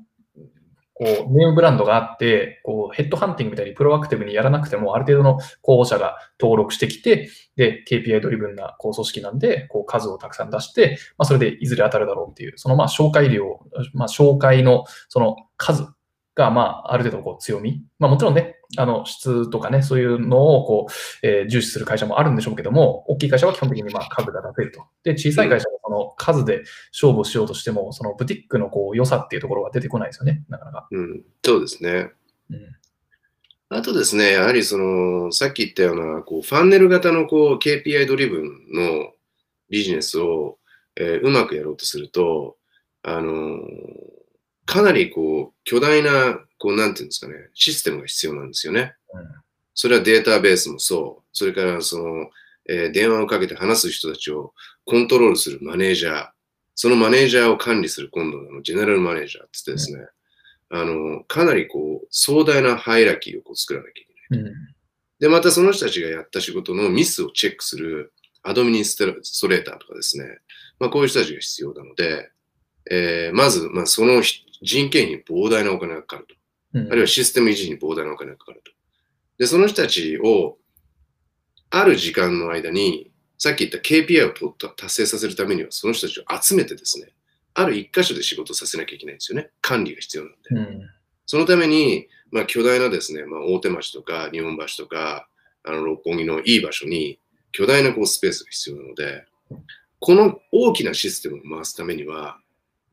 こう、ネームブランドがあって、こう、ヘッドハンティングみたいにプロアクティブにやらなくても、ある程度の候補者が登録してきて、で、KPI ドリブンな、こう、組織なんで、こう、数をたくさん出して、まあ、それでいずれ当たるだろうっていう、その、まあ、紹介量、まあ、紹介の、その数が、まあ、ある程度、こう、強み。まあ、もちろんね、あの、質とかね、そういうのを、こう、えー、重視する会社もあるんでしょうけども、大きい会社は基本的に、まあ、数が出せると。で、小さい会社は、その、数で勝負しようとしても、その、ブティックの、こう、良さっていうところは出てこないですよね、なかなか。うん、そうですね。うんあとですね、やはりその、さっき言ったような、こう、ファンネル型のこう、KPI ドリブンのビジネスを、えー、うまくやろうとすると、あのー、かなりこう、巨大なこう、なんていうんですかね、システムが必要なんですよね。うん、それはデータベースもそう、それからその、えー、電話をかけて話す人たちをコントロールするマネージャー、そのマネージャーを管理する今度のジェネラルマネージャーってってですね、うん、あの、かなりこう、壮大なハイラキーをこう作らなきゃいけない。うん、で、またその人たちがやった仕事のミスをチェックするアドミニストレーターとかですね、まあ、こういう人たちが必要なので、えー、まず、まあ、その人件費に膨大なお金がかかると。うんあるいはシステム維持に膨大なお金がかかると。で、その人たちを、ある時間の間に、さっき言った KPI をと達成させるためには、その人たちを集めてですね、ある一箇所で仕事させなきゃいけないんですよね。管理が必要なんで。うん。そのために、まあ、巨大なですね、まあ、大手町とか日本橋とか、あの六本木のいい場所に巨大なこうスペースが必要なので、この大きなシステムを回すためには、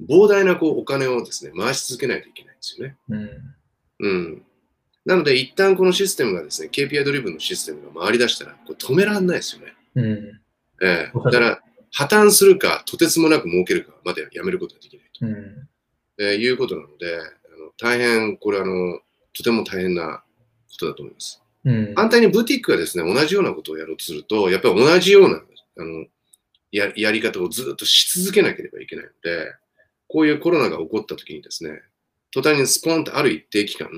膨大なこうお金をですね、回し続けないといけないんですよね。うん。うん。なので、一旦このシステムがですね、KPI ドリブンのシステムが回り出したら、これ止められないですよね。うん。ええだから、破綻するか、とてつもなく儲けるかまでやめることができないと、うん。えーいうことなので、あの大変、これあの、とても大変なことだと思います。うん。反対にブティックがですね、同じようなことをやろうとすると、やっぱり同じようなあのややり方をずっとし続けなければいけないので、こういうコロナが起こった時にですね、途端にスポンとある一定期間、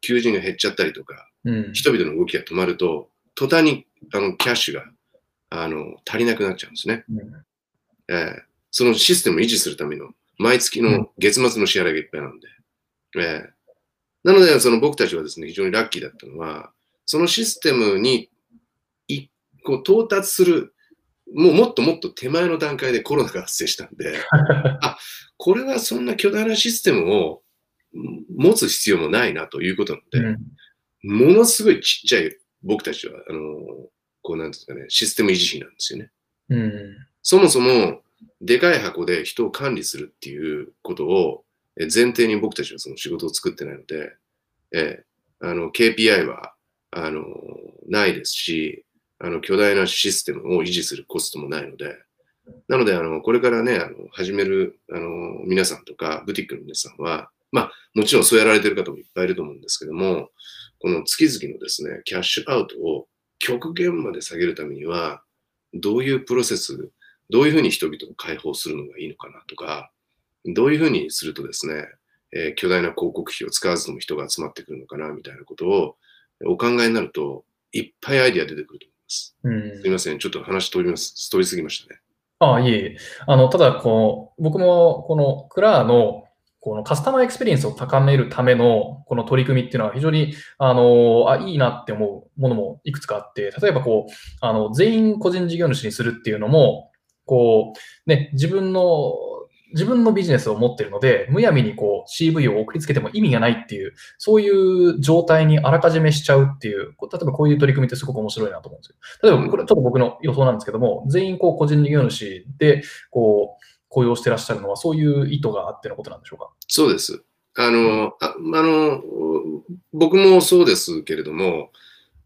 求人が減っちゃったりとか、うん。人々の動きが止まると、途端にあのキャッシュがあの足りなくなっちゃうんですね、うんえーそのシステムを維持するための毎月の月末の支払いがいっぱいなんで。えーなので、その僕たちはですね、非常にラッキーだったのは、そのシステムにいこう到達する、もうもっともっと手前の段階でコロナが発生したんで、あ、これはそんな巨大なシステムをん持つ必要もないなということなので、うん。ものすごいちっちゃい僕たちは、あの、こうなんですかね、システム維持費なんですよね。うん。そもそも、でかい箱で人を管理するっていうことをえ前提に僕たちはその仕事を作ってないので、えーあの KPI はあのないですし、あの巨大なシステムを維持するコストもないので、なので、あのこれからね、あの始めるあの皆さんとか、ブティックの皆さんは、まあ、もちろんそうやられてる方もいっぱいいると思うんですけども、この月々のですね、キャッシュアウトを極限まで下げるためには、どういうプロセス、どういうふうに人々を解放するのがいいのかなとか、どういうふうにするとですね、えー巨大な広告費を使わずとも人が集まってくるのかなみたいなことをお考えになると、いっぱいアイディア出てくると思います。うんすみません、ちょっと話通ります、通り過ぎましたね。ああ、いえいえ。あの、ただ、こう、僕も、このクラーの、このカスタマーエクスペリエンスを高めるための、この取り組みっていうのは非常に、あの、あ、いいなって思うものもいくつかあって、例えばこう、あの、全員個人事業主にするっていうのも、こう、ね、自分の、自分のビジネスを持ってるので、むやみにこう CV を送りつけても意味がないっていう、そういう状態にあらかじめしちゃうっていう、こう例えばこういう取り組みってすごく面白いなと思うんですよ。例えば、これちょっと僕の予想なんですけども、全員こう個人事業主で、こう、雇用してらっしゃるのは、そういう意図があってのことなんでしょうか？そうです。あの、ああの、僕もそうですけれども、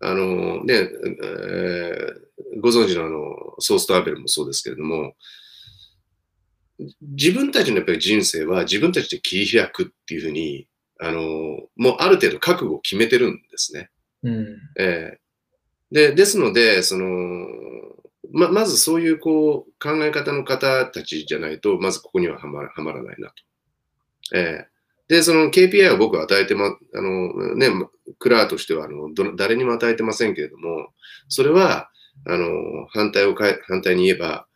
あの、ね、えーご存知のあの、ソースとアベルもそうですけれども、自分たちのやっぱり人生は自分たちで切り開くっていうふうに、あの、もうある程度覚悟を決めてるんですね。うん。ええで、ですので、その、ま、まずそういうこう考え方の方たちじゃないと、まずここにははまらはまらないなと。ええで、その KPI を僕は与えてま、あのね、クラーとしてはあのど誰にも与えてませんけれども、それは、あの、反対をかえ、反対に言えば、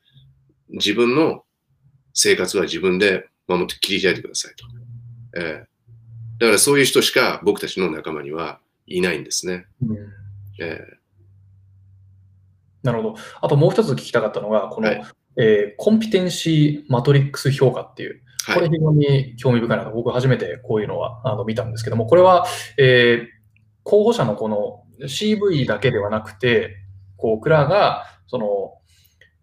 自分の生活は自分で守って切り開いてくださいと。ええだからそういう人しか僕たちの仲間にはいないんですね。うんええなるほど。あともう一つ聞きたかったのが、この、はいえーコンピテンシーマトリックス評価っていう、これはい。非常に興味深いなと、僕初めてこういうのはあの見たんですけども、これは、えー候補者のこの CV だけではなくて、こう、クラが、その、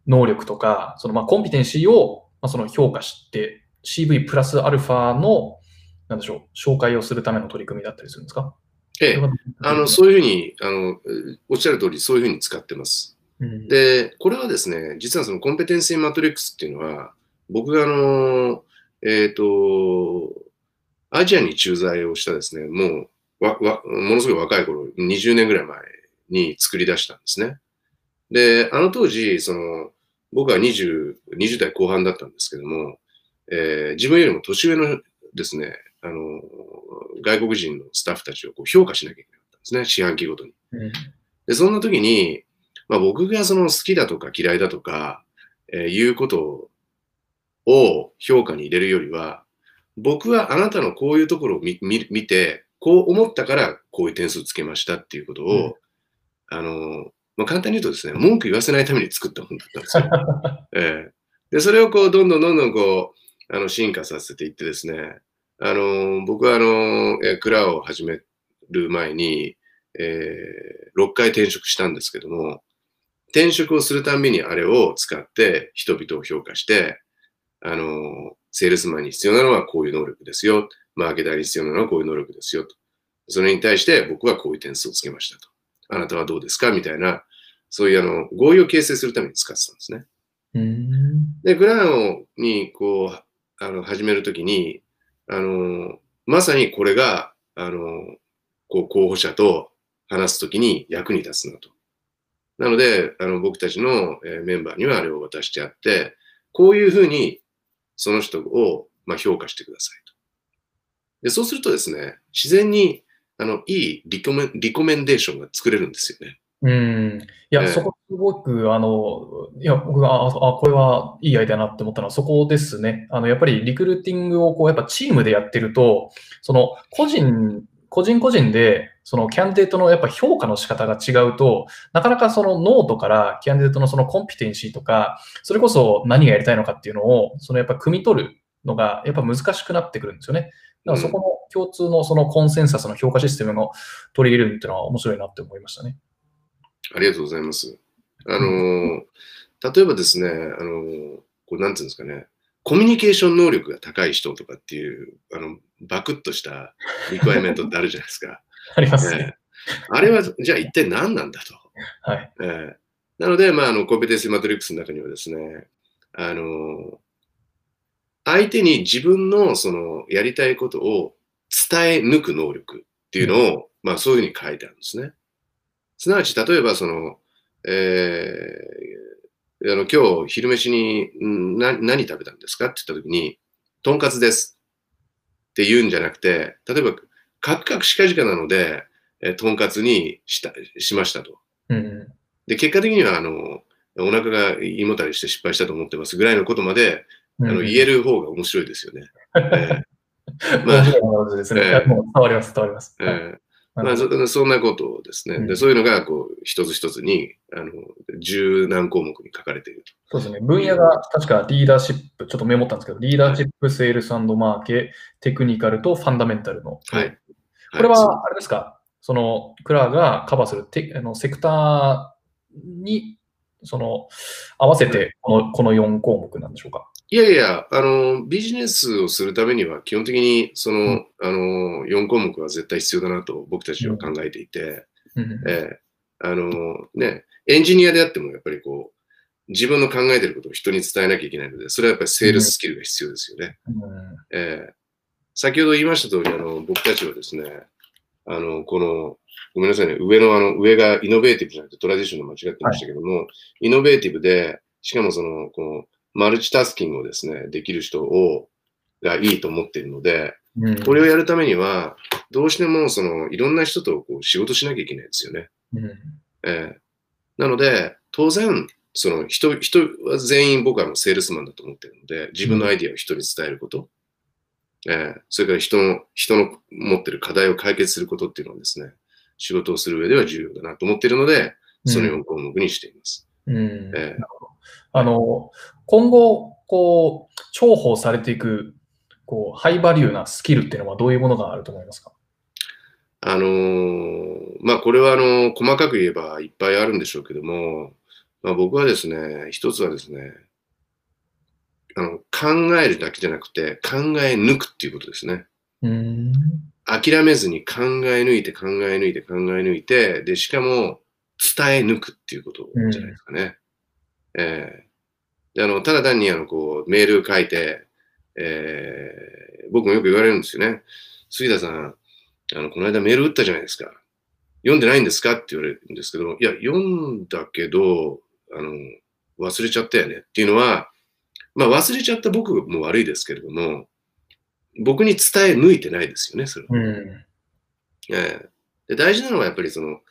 能力とか、その、まあ、コンピテンシーを、まあ、その評価して、CV プラスアルファの、なんでしょう、紹介をするための取り組みだったりするんですか？ええ、あの、そういうふうに、あの、おっしゃる通り、そういうふうに使ってます。うんで、これはですね、実はそのコンペテンシーマトリックスっていうのは、僕があの、えっ、と、アジアに駐在をしたですね、もう、わ、わ、ものすごい若い頃、20年ぐらい前に作り出したんですね。で、あの当時、その、僕は20、20代後半だったんですけども、えー自分よりも年上のですね、あの、外国人のスタッフたちをこう評価しなきゃいけなかったんですね、四半期ごとに。うんで、そんな時に、まあ、僕がその好きだとか嫌いだとか、えーいうことを評価に入れるよりは、僕はあなたのこういうところを見見見て、こう思ったからこういう点数つけましたっていうことを、うんあの、まあ、簡単に言うとですね、文句言わせないために作った本だったんですよ。ええで、それをこう、どんどんどんどんこう、あの、進化させていってですね、あの、僕はあの、えー蔵を始める前に、えー6回転職したんですけども、転職をするたんびにあれを使って人々を評価して、あの、セールスマンに必要なのはこういう能力ですよ。マーケターに必要なのはこういう能力ですよ。と。それに対して僕はこういう点数をつけましたと。あなたはどうですかみたいな、そういうあの、合意を形成するために使ってたんですね。うん。で、グランにこう、あの、始めるときに、あの、まさにこれが、あの、こう、候補者と話すときに役に立つなと。なので、あの、僕たちの、えーメンバーにはあれを渡してあって、こういうふうに、その人を、まあ、評価してくださいと。で、そうするとですね、自然に、あの、いいリコメンリコメンデーションが作れるんですよね。うん。いや、ええそこすごく、あの、いや、僕が、あ、あこれはいいアイデアだなって思ったのはそこですね。あの、やっぱりリクルーティングをこう、やっぱチームでやってると、その、個人、個人個人で、その candidate のやっぱ評価の仕方が違うと、なかなかそのノートから candidate のそのコンピテンシーとか、それこそ何がやりたいのかっていうのを、そのやっぱ汲み取るのがやっぱ難しくなってくるんですよね。だからそこの共通のそのコンセンサスの評価システムの取り入れるっていうのは面白いなって思いましたね。ありがとうございます。あの、例えばですね、あの、こうなんていうんですかね、コミュニケーション能力が高い人とかっていう、あの、バクッとしたリクワイメントってあるじゃないですか。ありますね。ええあれは、じゃあ一体何なんだと。はい。ええなので、まあ、あの、コンペテンシーマトリックスの中にはですね、あの、相手に自分のそのやりたいことを伝え抜く能力っていうのを、まあそういうふうに書いてあるんですね。すなわち、例えばその、えーあの今日昼飯に何食べたんですかって言った時に、とんかつですって言うんじゃなくて、例えば、カクカクしかじかなので、えーとんかつにしたしましたと。うん。で、結果的には、あの、お腹が胃もたれして失敗したと思ってますぐらいのことまで、あの言える方が面白いですよね。え まあ伝わります、伝わります。えはいえまあ、そそんなことをですね、うんでそういうのがこう一つ一つにあの十何項目に書かれているそうですね。分野が確かリーダーシップ、ちょっとメモったんですけど、リーダーシップ、セールスマーケ、テクニカルとファンダメンタルの。と。はい。これは、あれですか、その、クラーがカバーするテあのセクターに、その、合わせてこの、この4項目なんでしょうか？いやいや、あの、ビジネスをするためには基本的にその、うん。あの、4項目は絶対必要だなと僕たちは考えていて、うん。ええ。あの、ね、エンジニアであってもやっぱりこう、自分の考えてることを人に伝えなきゃいけないので、それはやっぱりセールススキルが必要ですよね。うん。えー先ほど言いました通り、あの、僕たちはですね、あの、この、ごめんなさいね、上のあの、上がイノベーティブじゃなくてトラディションの間違ってましたけども、イノベーティブで、しかもその、この、マルチタスキングをですね、できる人を、がいいと思っているので、うん。これをやるためには、どうしてもその、いろんな人とこう仕事しなきゃいけないんですよね。うん。えーなので、当然、その人、人は全員僕はあのセールスマンだと思ってるので、自分のアイディアを人に伝えること、えーそれから人の、人の持ってる課題を解決することっていうのはですね、仕事をする上では重要だなと思っているので、その4項目にしています。うん。えーあの、今後、こう、重宝されていく、こう、ハイバリューなスキルっていうのはどういうものがあると思いますか？あのーまあ、これはあの、細かく言えばいっぱいあるんでしょうけども、まあ、僕はですね、一つはですね、あの、考えるだけじゃなくて、考え抜くっていうことですね。うん。諦めずに考え抜いて考え抜いて考え抜いて、で、しかも伝え抜くっていうことじゃないですかね。えーで、あの、ただ単にあの、こう、メール書いて、えー僕もよく言われるんですよね。杉田さん、あの、この間メール打ったじゃないですか。読んでないんですかって言われるんですけど、いや、読んだけど、あの、忘れちゃったよねっていうのは、まあ忘れちゃった僕も悪いですけれども、僕に伝え抜いてないですよね、それは。うん。ええで大事なのはやっぱりその、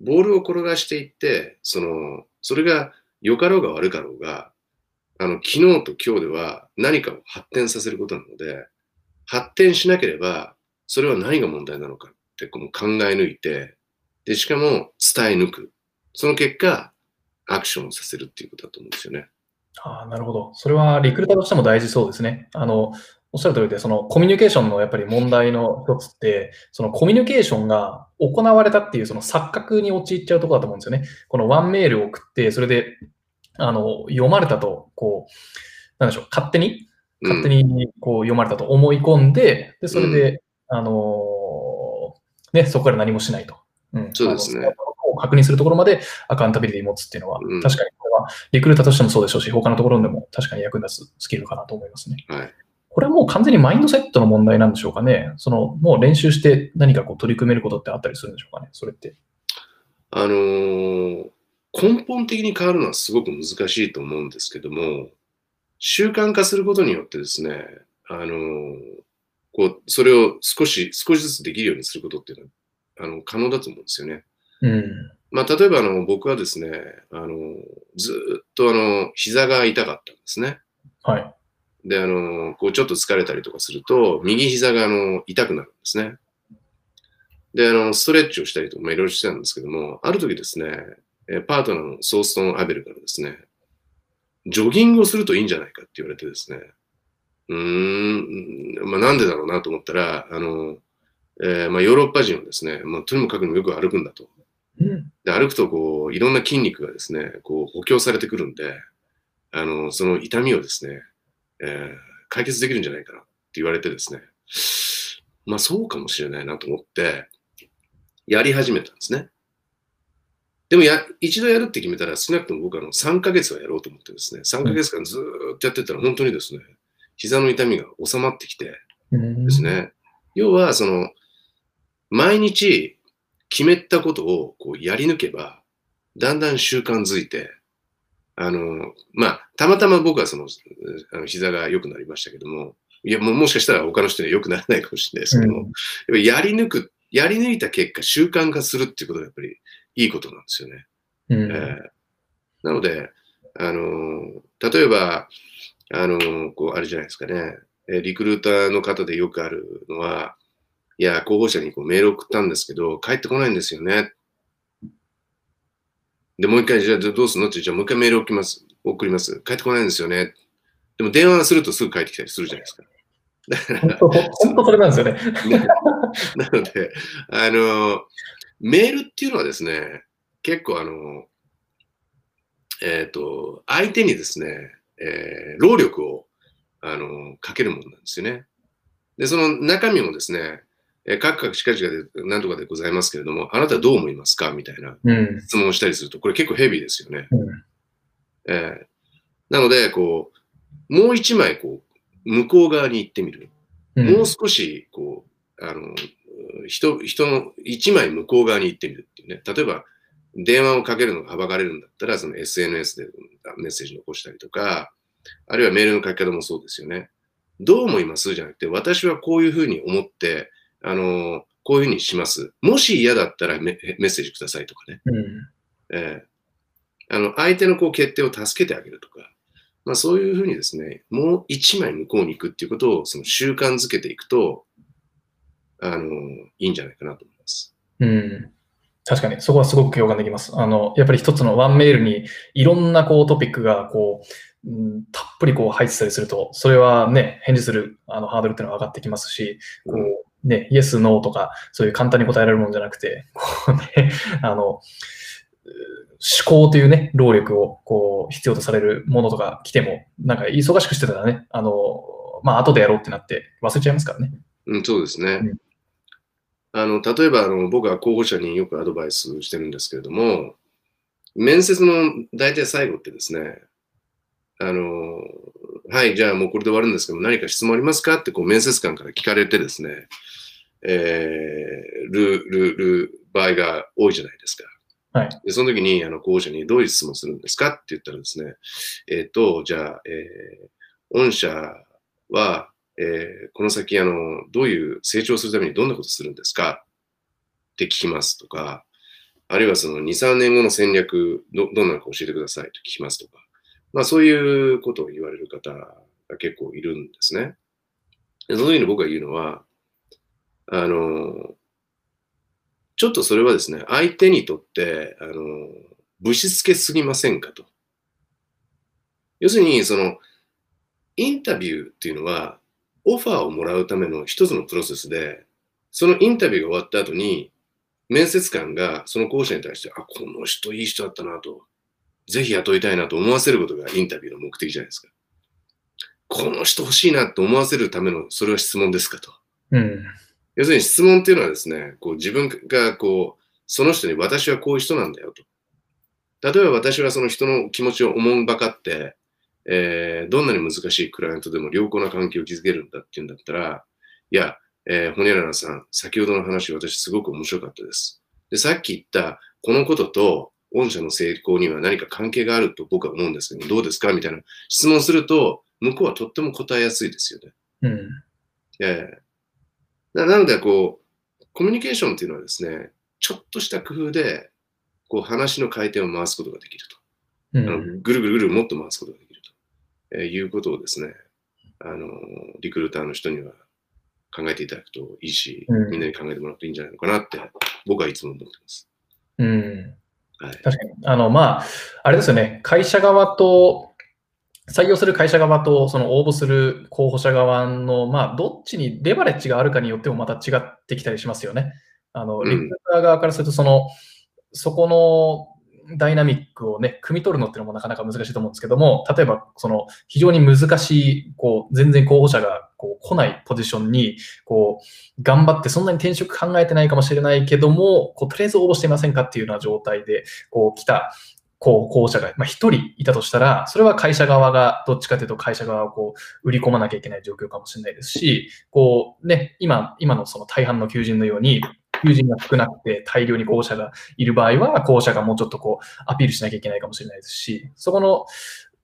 ボールを転がしていって、その、それが良かろうが悪かろうが、あの、昨日と今日では何かを発展させることなので、発展しなければ、それは何が問題なのかってこの考え抜いて、で、しかも伝え抜く。その結果、アクションをさせるっていうことだと思うんですよね。ああ、なるほど。それはリクルーターとしても大事そうですね。あの、おっしゃる通りで、そのコミュニケーションのやっぱり問題の一つって、そのコミュニケーションが行われたっていうその錯覚に陥っちゃうところだと思うんですよね。この one メールを送って、それで、あの、読まれたと、こう、なんでしょう、勝手に、勝手にこう読まれたと思い込んで、で、それで、うん、あのね、そこから何もしないと。うん、そうですね。確認するところまでアカウンタビリティ持つっていうのは、うん、確かにこれはリクルーターとしてもそうでしょうし、他のところでも確かに役立つスキルかなと思いますね。はい。これはもう完全にマインドセットの問題なんでしょうかね。その、もう練習して何かこう取り組めることってあったりするんでしょうかね、それって。あのー、根本的に変わるのはすごく難しいと思うんですけども、習慣化することによってですね、あのー、こう、それを少し、少しずつできるようにすることっていうのは、あの、可能だと思うんですよね。うん。まあ、例えば、あの、僕はですね、あの、ずっと、あの、膝が痛かったんですね。はい。で、あの、こうちょっと疲れたりとかすると、右膝があの痛くなるんですね。で、あの、ストレッチをしたりとか、まあ、いろいろしてたんですけども、ある時ですね、パートナーのソーストン・アベルからですね、ジョギングをするといいんじゃないかって言われてですね、うーん、まあ、なんでだろうなと思ったら、あの、えー、まあ、ヨーロッパ人はですね、まあ、とにもかくにもよく歩くんだと。で歩くとこういろんな筋肉がですねこう補強されてくるんであのその痛みをですねえー、解決できるんじゃないかなって言われてですね、まあそうかもしれないなと思って、やり始めたんですね。でもや、一度やるって決めたら、少なくとも僕はの3ヶ月はやろうと思ってですね、3ヶ月間ずっとやってたら、本当にですね、膝の痛みが収まってきてですね、要は、その、毎日決めたことをこうやり抜けば、だんだん習慣づいて、あの、まあ、たまたま僕はその、あの膝が良くなりましたけども、いやももしかしたら他の人には良くならないかもしれないですけども、うん、やり抜く、やり抜いた結果、習慣化するっていうことがやっぱりいいことなんですよね。うん、えー、なので、あの、例えば、あの、こう、あれじゃないですかね、リクルーターの方でよくあるのは、いや、候補者にこうメール送ったんですけど、帰ってこないんですよね。で、もう一回、じゃあどうするのって、じゃあもう一回メール送ります。送ります。帰ってこないんですよね。でも電話するとすぐ帰ってきたりするじゃないですか。本当それなんですよね。なので、あの、メールっていうのはですね、結構あの、えっ、ー、と、相手にですね、えー、労力を、あの、かけるものなんですよね。で、その中身もですね、えー、かくかくしかじかで何とかでございますけれども、あなたはどう思いますか？みたいな質問をしたりすると、これ結構ヘビーですよね。うん、えー、なので、こう、もう一枚、こう、向こう側に行ってみる。うん、もう少し、こう、あの、人、人の一枚向こう側に行ってみるっていうね。例えば、電話をかけるのがはばかれるんだったら、その SNS でメッセージ残したりとか、あるいはメールの書き方もそうですよね。どう思います？じゃなくて、私はこういうふうに思って、あの、こういうふうにします。もし嫌だったらメッセージくださいとかね。うん、えー、あの相手のこう決定を助けてあげるとか、まあ、そういうふうにですね、もう一枚向こうに行くっていうことをその習慣づけていくと、あの、いいんじゃないかなと思います。うん。確かに、そこはすごく共感できます。あの、やっぱり一つの one メールにいろんなこうトピックがこう、うん、たっぷりこう入ってたりすると、それはね、返事するあのハードルっていうのは上がってきますし、こう、ね、イエス、ノーとか、そういう簡単に答えられるものじゃなくて、こうね、あの、思考というね、労力をこう必要とされるものとか来ても、なんか忙しくしてたらね、あの、まあ、後でやろうってなって忘れちゃいますからね。うん、そうですね。うん、あの、例えば、あの、僕は候補者によくアドバイスしてるんですけれども、面接の大体最後ってですね、あの、はい、じゃあもうこれで終わるんですけど、何か質問ありますか？ってこう面接官から聞かれてですね、えー、る、る、る場合が多いじゃないですか。はい。で、その時に、あの、候補者にどういう質問するんですか？って言ったらですね、えっ、ー、と、じゃあ、えー、御社は、えー、この先、あの、どういう成長するためにどんなことするんですか？って聞きますとか、あるいはその2、3年後の戦略ど、どんなのか教えてくださいと聞きますとか、まあそういうことを言われる方が結構いるんですね。その時に僕が言うのは、あの、ちょっとそれはですね、相手にとって、あの、ぶしつけすぎませんかと。要するに、その、インタビューっていうのは、オファーをもらうための一つのプロセスで、そのインタビューが終わった後に、面接官がその候補者に対して、あ、この人いい人だったなと、ぜひ雇いたいなと思わせることがインタビューの目的じゃないですか。この人欲しいなと思わせるための、それは質問ですかと。うん。要するに質問っていうのはですね、こう自分がこう、その人に私はこういう人なんだよと。例えば私はその人の気持ちを思んばかって、えーどんなに難しいクライアントでも良好な関係を築けるんだっていうんだったら、いや、えー、ホニャララさん、先ほどの話私すごく面白かったです。で、さっき言ったこのことと御社の成功には何か関係があると僕は思うんですけど、どうですかみたいな質問すると、向こうはとっても答えやすいですよね。うん。ええななので、こう、コミュニケーションっていうのはですね、ちょっとした工夫で、こう、話の回転を回すことができると。うん。ぐるぐるぐるもっと回すことができると、えーいうことをですね、あの、リクルーターの人には考えていただくといいし、うんみんなに考えてもらうといいんじゃないのかなって、僕はいつも思ってます。うん。はい。確かに。あの、まあ、あれですよね。会社側と、採用する会社側と、その応募する候補者側の、まあ、どっちにレバレッジがあるかによってもまた違ってきたりしますよね。あの、うんリクルーター側からすると、その、そこのダイナミックをね、汲み取るのっていうのもなかなか難しいと思うんですけども、例えば、その、非常に難しい、こう、全然候補者が、こう、来ないポジションに、こう、頑張って、そんなに転職考えてないかもしれないけども、こう、とりあえず応募していませんかっていうような状態で、こう、来た、こう、候補者が、まあ、一人いたとしたら、それは会社側が、どっちかというと会社側をこう、売り込まなきゃいけない状況かもしれないですし、こう、ね、今、今のその大半の求人のように、求人が少なくて大量に候補者がいる場合は、候補者がもうちょっとこう、アピールしなきゃいけないかもしれないですし、そこの、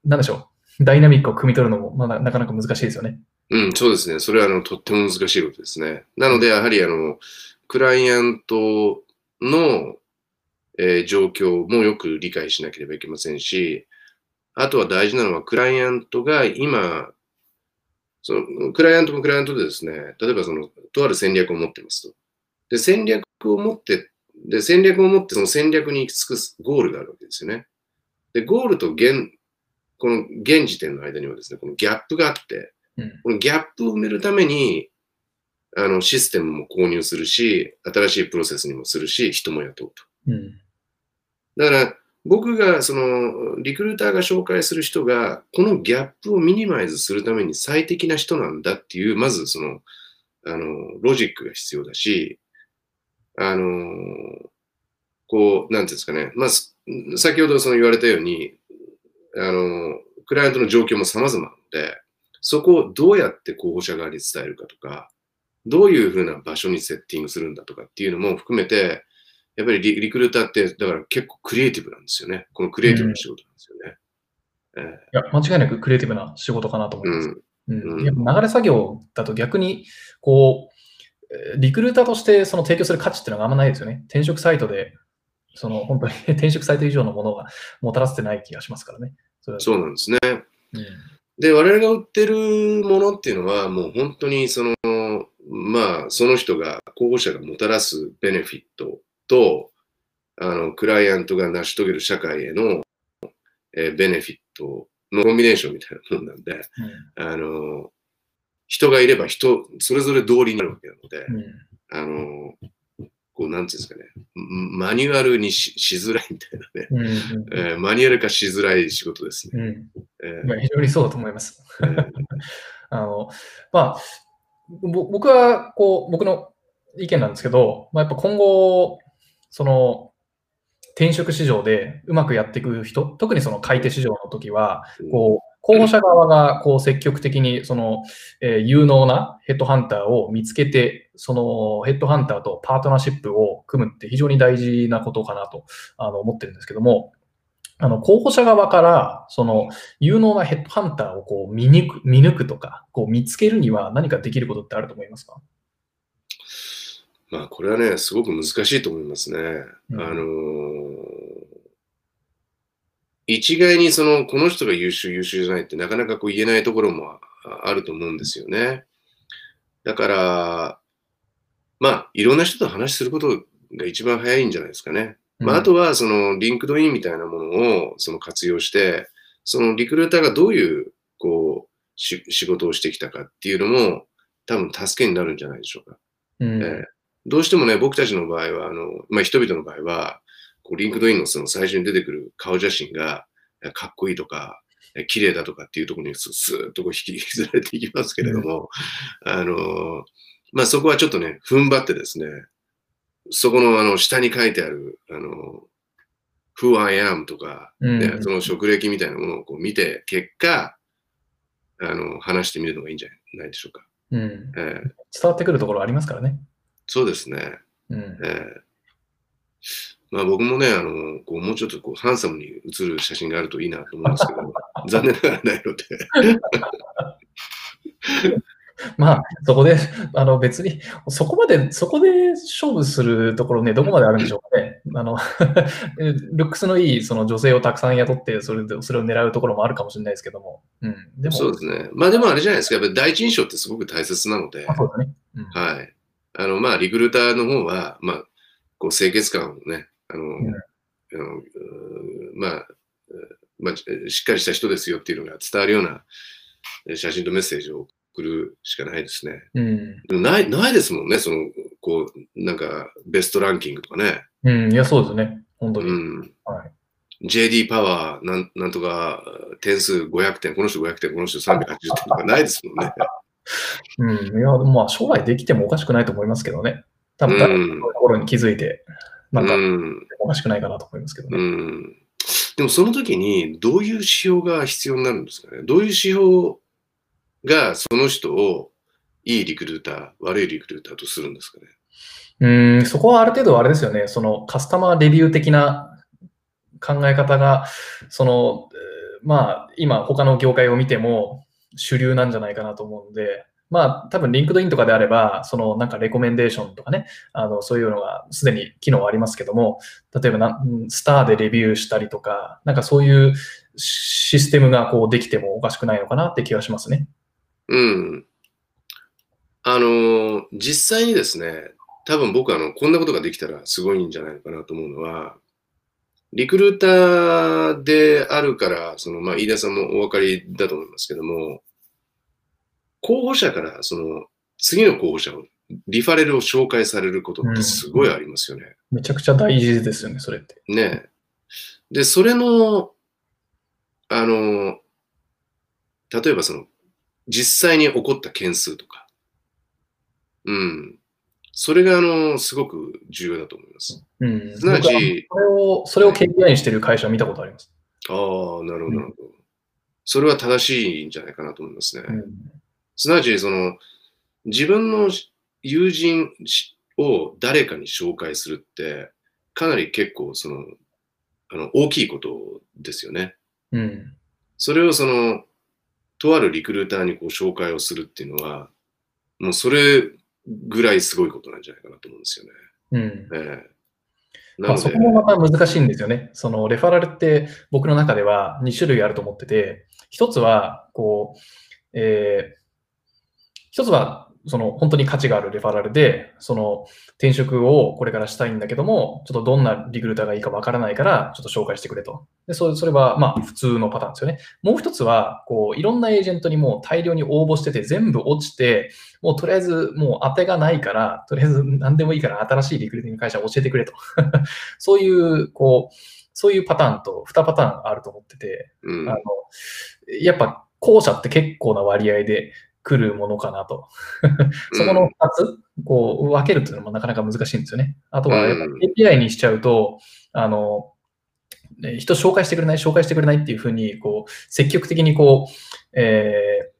なんでしょう、ダイナミックを汲み取るのも、まあ、ななかなか難しいですよね。うん、そうですね。それはあのとっても難しいことですね。なので、やはりあのクライアントの、えー状況もよく理解しなければいけませんし、あとは大事なのは、クライアントが今、そのクライアントもクライアントでですね、例えばその、とある戦略を持ってますと。で、戦略を持って、で、戦略を持って、その戦略に行き着くゴールがあるわけですよね。で、ゴールと現、この現時点の間にはですね、このギャップがあって、うん。このギャップを埋めるために、あの、システムも購入するし、新しいプロセスにもするし、人も雇うと。うん。だから、僕が、その、リクルーターが紹介する人が、このギャップをミニマイズするために最適な人なんだっていう、まずその、あの、ロジックが必要だし、あの、こう、なんていうんですかね、まあ、す先ほどその言われたように、あの、クライアントの状況も様々なので、そこをどうやって候補者側に伝えるかとか、どういうふうな場所にセッティングするんだとかっていうのも含めて、やっぱりリリクルーターって、だから結構クリエイティブなんですよね。このクリエイティブな仕事なんですよね。えいや、間違いなくクリエイティブな仕事かなと思います。ーうん、うん流れ作業だと逆に、こう、えーリクルーターとしてその提供する価値っていうのがあんまないですよね。転職サイトで、その本当に 転職サイト以上のものがもたらせてない気がしますからね。そそうなんですね。うんで、我々が売ってるものっていうのは、もう本当にその、まあ、その人が、候補者がもたらすベネフィットと、あの、クライアントが成し遂げる社会への、えーベネフィットのコンビネーションみたいなもんなんで、あの、人がいれば人、それぞれ通りになるわけなので、うん。うんあの、こう、なんていうんですかね、マニュアルにししづらいみたいなね、うんうんえーマニュアル化しづらい仕事ですね。うん。えいや非常にそうだと思います。ーえー。あの、まあ、ぼ僕は、こう、僕の意見なんですけど、まあ、やっぱ今後、その、転職市場でうまくやっていく人、特にその買い手市場の時は、こう、候補者側がこう積極的にその、えー有能なヘッドハンターを見つけて、そのヘッドハンターとパートナーシップを組むって非常に大事なことかなとあの思ってるんですけども、あの候補者側からその有能なヘッドハンターをこう見抜く見抜くとか、こう見つけるには何かできることってあると思いますか？まあ、これはね、すごく難しいと思いますね。うんあのー一概にその、この人が優秀、優秀じゃないってなかなかこう言えないところもああると思うんですよね。だから、まあ、いろんな人と話することが一番早いんじゃないですかね。まあ、あとは、その、リンクドインみたいなものを、その活用して、そのリクルーターがどういう、こう、し仕事をしてきたかっていうのも、多分助けになるんじゃないでしょうか。うんえーどうしてもね、僕たちの場合は、あの、まあ、人々の場合は、こう、リンクドインのその最初に出てくる顔写真が、えかっこいいとか、え綺麗だとかっていうところにススーッとこう引きずられていきますけれども、あの、まあ、そこはちょっとね、踏ん張ってですね、そこのあの下に書いてある、あの、Who I am とか、うんねその職歴みたいなものをこう見て、結果、あの、話してみるのがいいんじゃないでしょうか。うんえー伝わってくるところありますからね。そうですね。うんえーまあ僕もね、あの、こうもうちょっとこうハンサムに写る写真があるといいなと思うんですけど、残念ながらないので。まあ、そこで、あの別に、そこまで、そこで勝負するところね、どこまであるんでしょうかね。あの、ルックスのいいその女性をたくさん雇って、それで、それを狙うところもあるかもしれないですけども。うん。でも、そうですね。まあでもあれじゃないですか、やっぱり第一印象ってすごく大切なので、まあそうだね。うんはい。あの、まあリクルーターの方は、まあ、こう清潔感をね、あの、んあのまあ、えーまあ、しっかりした人ですよっていうのが伝わるようなえー写真とメッセージを送るしかないですね。うん。でもない、ないですもんね、その、こう、なんか、ベストランキングとかね。うん。いや、そうですね。本当に。うん。はい JD パワーなん、なんとか、点数500点、この人500点、この人380点とかないですもんね。うん。いや、まあ、将来できてもおかしくないと思いますけどね。多分、誰かそういうところに気づいて、なんかう、ん。おかしくないかなと思いますけどうね。ん。でもその時に、どういう指標が必要になるんですかね？どういう指標がその人をいいリクルーター、悪いリクルーターとするんですかね？うん、そこはある程度あれですよね。そのカスタマーレビュー的な考え方が、その、えーまあ、今他の業界を見ても主流なんじゃないかなと思うので、まあ、多分、リンクドインとかであれば、その、なんか、レコメンデーションとかね、あの、そういうのがすでに機能ありますけども、例えばな、スターでレビューしたりとか、なんかそういうシステムがこうできてもおかしくないのかなって気がしますね。うん。あの実際にですね、多分僕あの、こんなことができたらすごいんじゃないのかなと思うのは、リクルーターであるから、その、まあ、飯田さんもお分かりだと思いますけども、候補者から、その、次の候補者を、リファレルを紹介されることってすごいありますよね。めちゃくちゃ大事ですよね、それって。ねえ。で、それの、あの、例えばその、実際に起こった件数とか、うん。それが、あの、すごく重要だと思います。うん。すなわちそれを、それを KPI にしてる会社を見たことあります。ああ、なるほど、なるほど。それは正しいんじゃないかなと思いますね。うんすなわち、その、自分の友人を誰かに紹介するって、かなり結構、その、あの、大きいことですよね。うん。それをその、とあるリクルーターにこう紹介をするっていうのは、もうそれぐらいすごいことなんじゃないかなと思うんですよね。うん。ええなまあ、そこもまた難しいんですよね。そのレファラルって僕の中では2種類あると思ってて、一つは、こう、えー一つは、その本当に価値があるレファラルで、その転職をこれからしたいんだけども、ちょっとどんなリクルーターがいいかわからないから、ちょっと紹介してくれと。で、それそれはまあ普通のパターンですよね。もう一つは、こう、いろんなエージェントにもう大量に応募してて、全部落ちて、もうとりあえずもう当てがないから、とりあえず何でもいいから新しいリクルーティング会社を教えてくれと。そういう、こう、そういうパターンと2パターンあると思ってて、うんあの、やっぱ後者って結構な割合で来るものかなと。そこの2つ、こう、分けるっていうのもなかなか難しいんですよね。あとは、やっぱうん API にしちゃうと、あの、ね人紹介してくれない、紹介してくれないっていうふうに、こう、積極的にこう、えー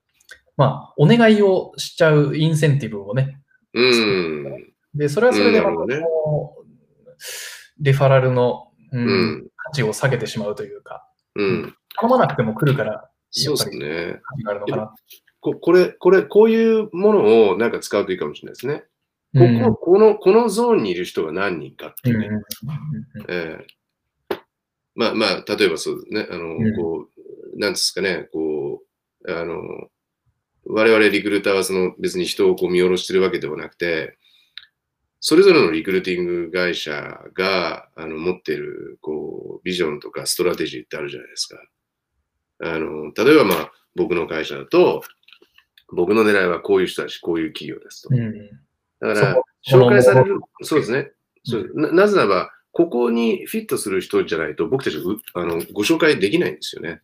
まあ、お願いをしちゃうインセンティブをね、うん。で、それはそれでまたうんなるこう、レファラルの、うんうん。価値を下げてしまうというか、うん。頼まなくても来るからそうですね。価値があるのかな。ここれ、これ、こういうものをなんか使うといいかもしれないですね。うんこここの、このゾーンにいる人が何人かっていうね。ええまあまあ、例えばそうですね、あの、うんこう、なんですかね、こう、あの、我々リクルーターはその別に人をこう見下ろしてるわけではなくて、それぞれのリクルーティング会社があの持っているこうビジョンとかストラテジーってあるじゃないですか。あの例えば、まあ、僕の会社だと、僕の狙いはこういう人たち、こういう企業ですと。うん。だから、紹介される、そうですね。そうななぜならば、ここにフィットする人じゃないと、僕たちうあのご紹介できないんですよね。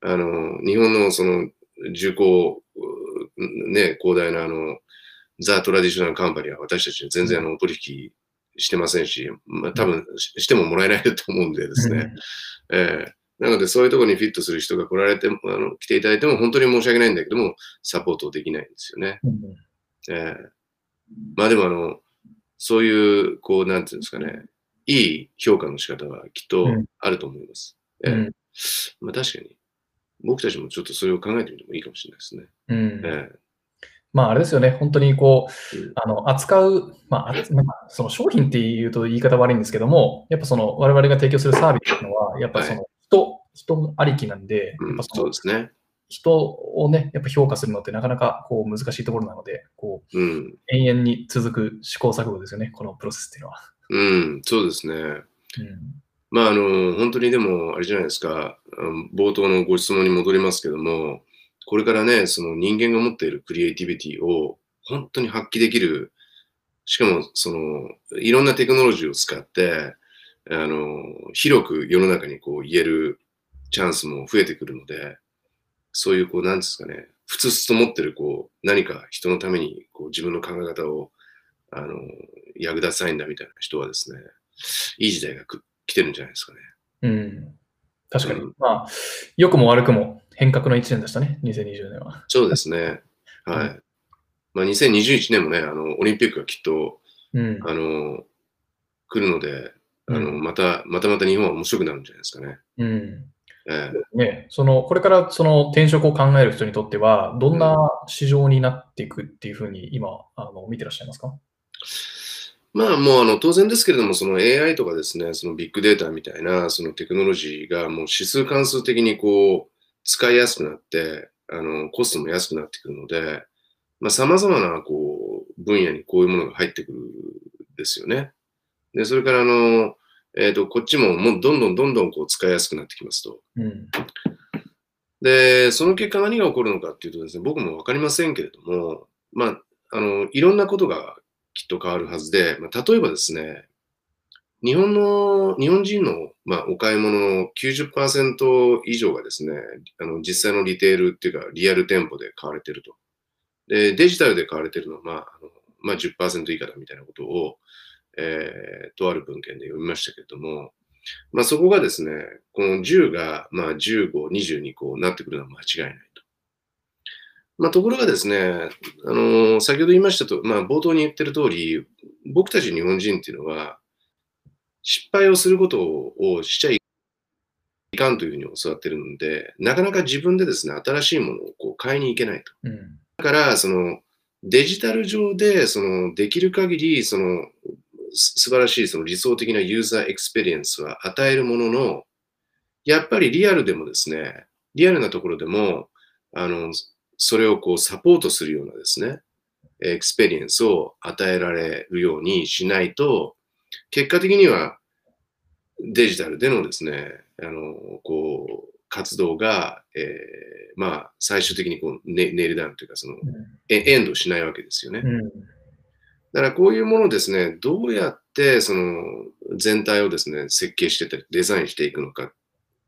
あの日本のその重工、うね、広大なあのザ・トラディショナルカンパニーは私たちは全然あのお取引してませんし、まあ、多分ししてももらえないと思うんでですね。えーなので、そういうところにフィットする人が来られても、あの来ていただいても本当に申し訳ないんだけども、サポートできないんですよね。うんえーまあでもあの、そういう、こう、なんていうんですかね、いい評価の仕方はきっとうん。あると思います。えーうん。まあ確かに、僕たちもちょっとそれを考えてみてもいいかもしれないですね。うん。えまあ、あれですよね、本当にこうあの扱う、まあ、その商品っていうと言い方悪いんですけども、やっぱその我々が提供するサービスっていうのは、やっぱその人、人ありきなんで、やっぱそうですね。人をね、やっぱ評価するのってなかなかこう難しいところなので、こううん。永遠に続く試行錯誤ですよね、このプロセスっていうのは。うん、そうですね。うんまあ、あの、本当にでも、あれじゃないですか、冒頭のご質問に戻りますけども、これからね、その人間が持っているクリエイティビティを本当に発揮できる、しかも、その、いろんなテクノロジーを使って、あの、広く世の中にこう言えるチャンスも増えてくるので、そういう、こう、なんですかね、ふつふつと持ってる、こう、何か人のために、こう、自分の考え方を、あの、役立ちたいんだみたいな人はですね、いい時代がく来てるんじゃないですかね。うん、確かに、うんまあ、良くも悪くも変革の1年でしたね、2020年は。そうですね。はい。まあ、2021年もね、あの、オリンピックがきっと、うん、あの、来るので、あの、うん。また、またまた日本は面白くなるんじゃないですかね。うん。えね、そのこれからその転職を考える人にとっては、どんな市場になっていくっていうふうに今あの見てらっしゃいますか？まあもうあの当然ですけれども、その AI とかですね、そのビッグデータみたいなそのテクノロジーがもう指数関数的にこう使いやすくなって、あのコストも安くなってくるので、まあ様々なこう分野にこういうものが入ってくるんですよね。で、それからあの、えっ、と、こっちももうどんどんどんどんこう使いやすくなってきますと。うんで、その結果何が起こるのかっていうとですね、僕もわかりませんけれども、まあ、あの、いろんなことがきっと変わるはずで、まあ、例えばですね、日本の、日本人の、まあ、お買い物の90%以上がですね、あの、実際のリテールっていうか、リアル店舗で買われてると。で、デジタルで買われてるのは、まあ、あのまあ、10%以下だみたいなことを、えーとある文献で読みましたけれども、まあ、そこがですね、この10が、まあ、15、20にこうなってくるのは間違いないと。まあ、ところがですね、あの先ほど言いましたと、まあ、冒頭に言ってる通り、僕たち日本人っていうのは、失敗をすることをしちゃいかんというふうに教わってるので、なかなか自分でですね、新しいものをこう買いに行けないと。うんだから、そのデジタル上でそのできる限りそのす素晴らしいその理想的なユーザーエクスペリエンスは与えるものの、やっぱりリアルでもですね、リアルなところでも、あの、それをこうサポートするようなですね、エクスペリエンスを与えられるようにしないと、結果的にはデジタルでのですね、あの、こう、活動が、えーまあ、最終的にこうネ nail down というか、その、えエンドしないわけですよね。うんだからこういうものをですね、どうやってその全体をですね、設計しててデザインしていくのかっ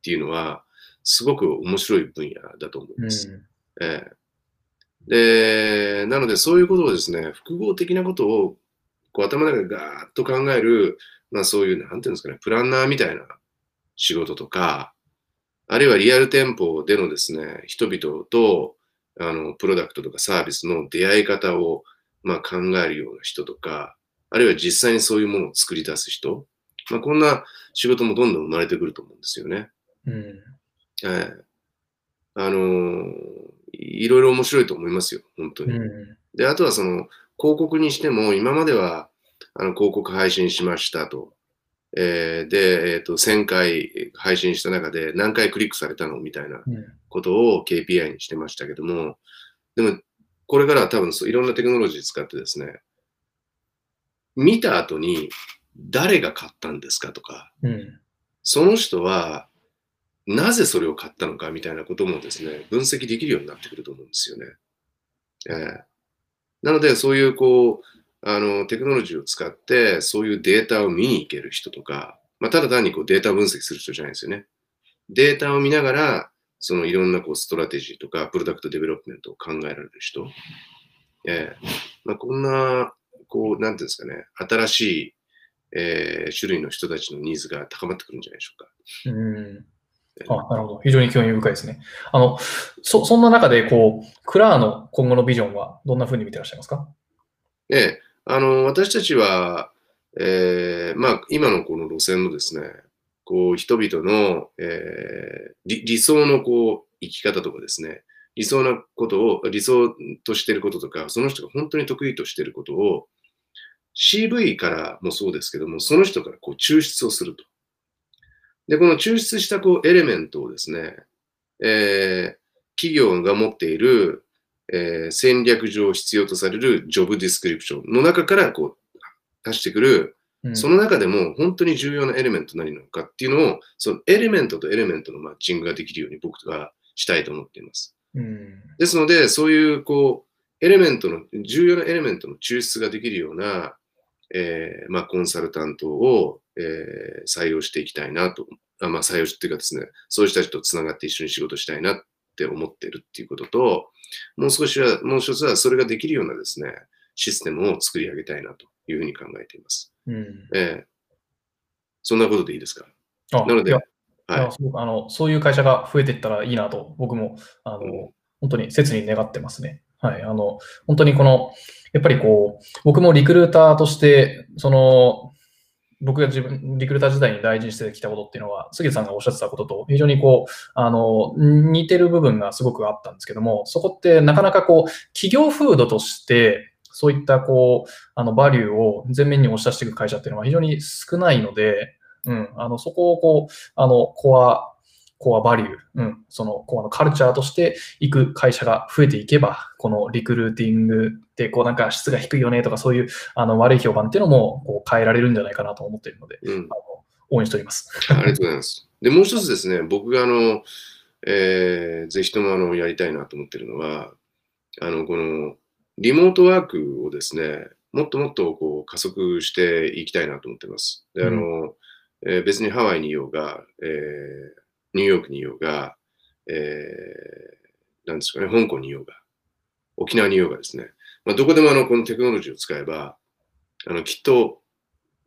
ていうのは、すごく面白い分野だと思います。ええで、なのでそういうことをですね、複合的なことをこう頭の中でガーッと考える、まあそういう、なんていうんですかね、プランナーみたいな仕事とか、あるいはリアル店舗でのですね、人々とあのプロダクトとかサービスの出会い方をまあ、考えるような人とか、あるいは実際にそういうものを作り出す人、まあ、こんな仕事もどんどん生まれてくると思うんですよね。うんええあのーいろいろ面白いと思いますよ、本当に。うんで、あとはその、広告にしても、今までは、あの、広告配信しましたと。えーで、えっ、と、1000回配信した中で何回クリックされたのみたいなうんことを KPI にしてましたけども、でも、これからは多分そういろんなテクノロジー使ってですね、見た後に誰が買ったんですかとか、うん。その人はなぜそれを買ったのかみたいなこともですね、分析できるようになってくると思うんですよね。ええなので、そういうこう、あの、テクノロジーを使って、そういうデータを見に行ける人とか、まあ、ただ単にこうデータを分析する人じゃないですよね。データを見ながら、そのいろんなこうストラテジーとか、 product development を考えられる人。ええまあ、こんな、こう、なんていうんですかね、新しい、えー種類の人たちのニーズが高まってくるんじゃないでしょうか。うん。あ、なるほど。非常に興味深いですね。あの、そ、そんな中で、こう、クラーの今後のビジョンはどんな風に見てらっしゃいますか？ええ、あの、私たちは、えーまあ、今のこの路線のですね、こう、人々の、えー理想のこう、生き方とかですね、理想なことを、理想としてることとか、その人が本当に得意としてることを、CV からもそうですけども、その人からこう抽出をすると。で、この抽出したこうエレメントをですね、えー企業が持っている、えー戦略上必要とされるジョブディスクリプションの中からこう出してくる、うんその中でも本当に重要なエレメント何なのかっていうのを、そのエレメントとエレメントのマッチングができるように僕はしたいと思っています。うん。ですので、そういうこう、エレメントの、重要なエレメントの抽出ができるような、えーまあ、コンサルタントを、えー採用していきたいなと、あまあ、採用っていうかですね、そういう人たちとつながって一緒に仕事したいなって思ってるっていうことと、もう少しは、もう一つはそれができるようなですね、システムを作り上げたいなというふうに考えています。うん。えーそんなことでいいですか？あなのではいあのそういう会社が増えていったらいいなと、僕もあの、うん本当に切に願ってますね。はい。あの、本当にこの、やっぱりこう、僕もリクルーターとして、その、僕が自分、リクルーター時代に大事にしてきたことっていうのは、杉田さんがおっしゃってたことと非常にこう、あの、似てる部分がすごくあったんですけども、そこってなかなかこう、企業風土として、そういったこう、あの、バリューを前面に押し出していく会社っていうのは非常に少ないので、うん、あの、そこをこう、あの、コア、コアバリュー、うん、そのコアのカルチャーとしていく会社が増えていけば、このリクルーティングって、こうなんか質が低いよねとか、そういうあの悪い評判っていうのもこう変えられるんじゃないかなと思っているので、うんあの応援しております。ありがとうございます。で、もう一つですね、僕があの、えーぜひともあのやりたいなと思ってるのは、あの、このリモートワークをですね、もっともっとこう加速していきたいなと思ってます。で、あの、えー別にハワイにいようが、えーニューヨークにいようが、えーなんですかね、香港にいようが、沖縄にいようがですね、まあ、どこでもあのこのテクノロジーを使えば、あのきっと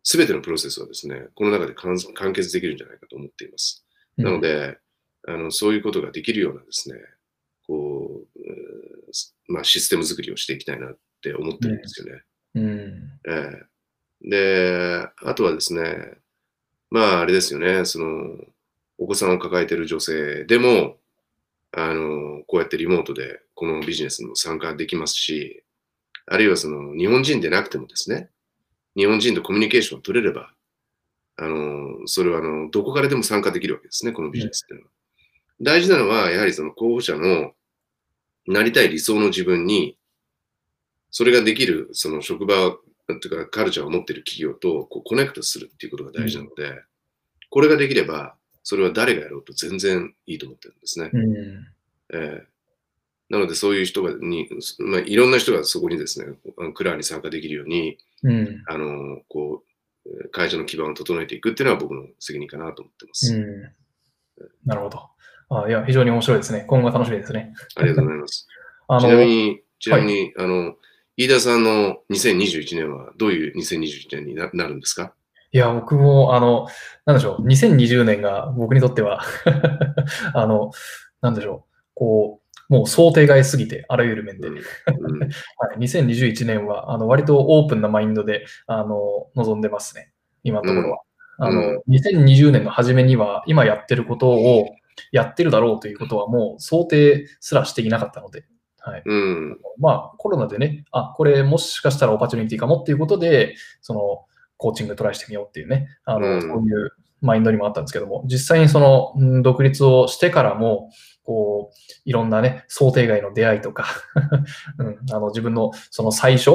全てのプロセスはですね、この中で完完結できるんじゃないかと思っています。なので、あのそういうことができるようなですね、こう、えーまあ、システム作りをしていきたいなって思ってるんですよね。うん、ええ。で、あとはですね、まああれですよね、その、お子さんを抱えている女性でも、あの、こうやってリモートでこのビジネスにも参加できますし、あるいはその、日本人でなくてもですね、日本人とコミュニケーションを取れれば、あの、それはあの、どこからでも参加できるわけですね、このビジネスっていうのは。大事なのは、やはりその候補者のなりたい理想の自分に、それができる、その職場というかカルチャーを持っている企業とこうコネクトするっていうことが大事なので、これができれば、それは誰がやろうと全然いいと思ってるんですね。うん、ええなので、そういう人がに、まあ、いろんな人がそこにですね、クラーに参加できるように、うん、あの、こう、えー会社の基盤を整えていくっていうのは僕の責任かなと思ってます。うん。なるほど。あいや、非常に面白いですね。今後が楽しみですね。ありがとうございます。あちなみに、ちなみに、あの、飯田さんの2021年はどういう2021年にななるんですか？いや、僕も、あの、なんでしょう、2020年が僕にとっては あの、なんでしょう、こう、もう想定外すぎて、あらゆる面で。うん はい、うん2021年は、あの、割とオープンなマインドで、あの、望んでますね。今のところは。あの、2020年の初めには、今やってることをやってるだろうということは、もう想定すらしていなかったので、はい。うん。まあ、コロナでね、あ、これもしかしたら opportunity かもっていうことで、その、コーチングトライしてみようっていうね、あの、うんそういうマインドにもあったんですけども、実際にその、うん独立をしてからも、こう、いろんなね、想定外の出会いとか、うん、あの、自分のその最初、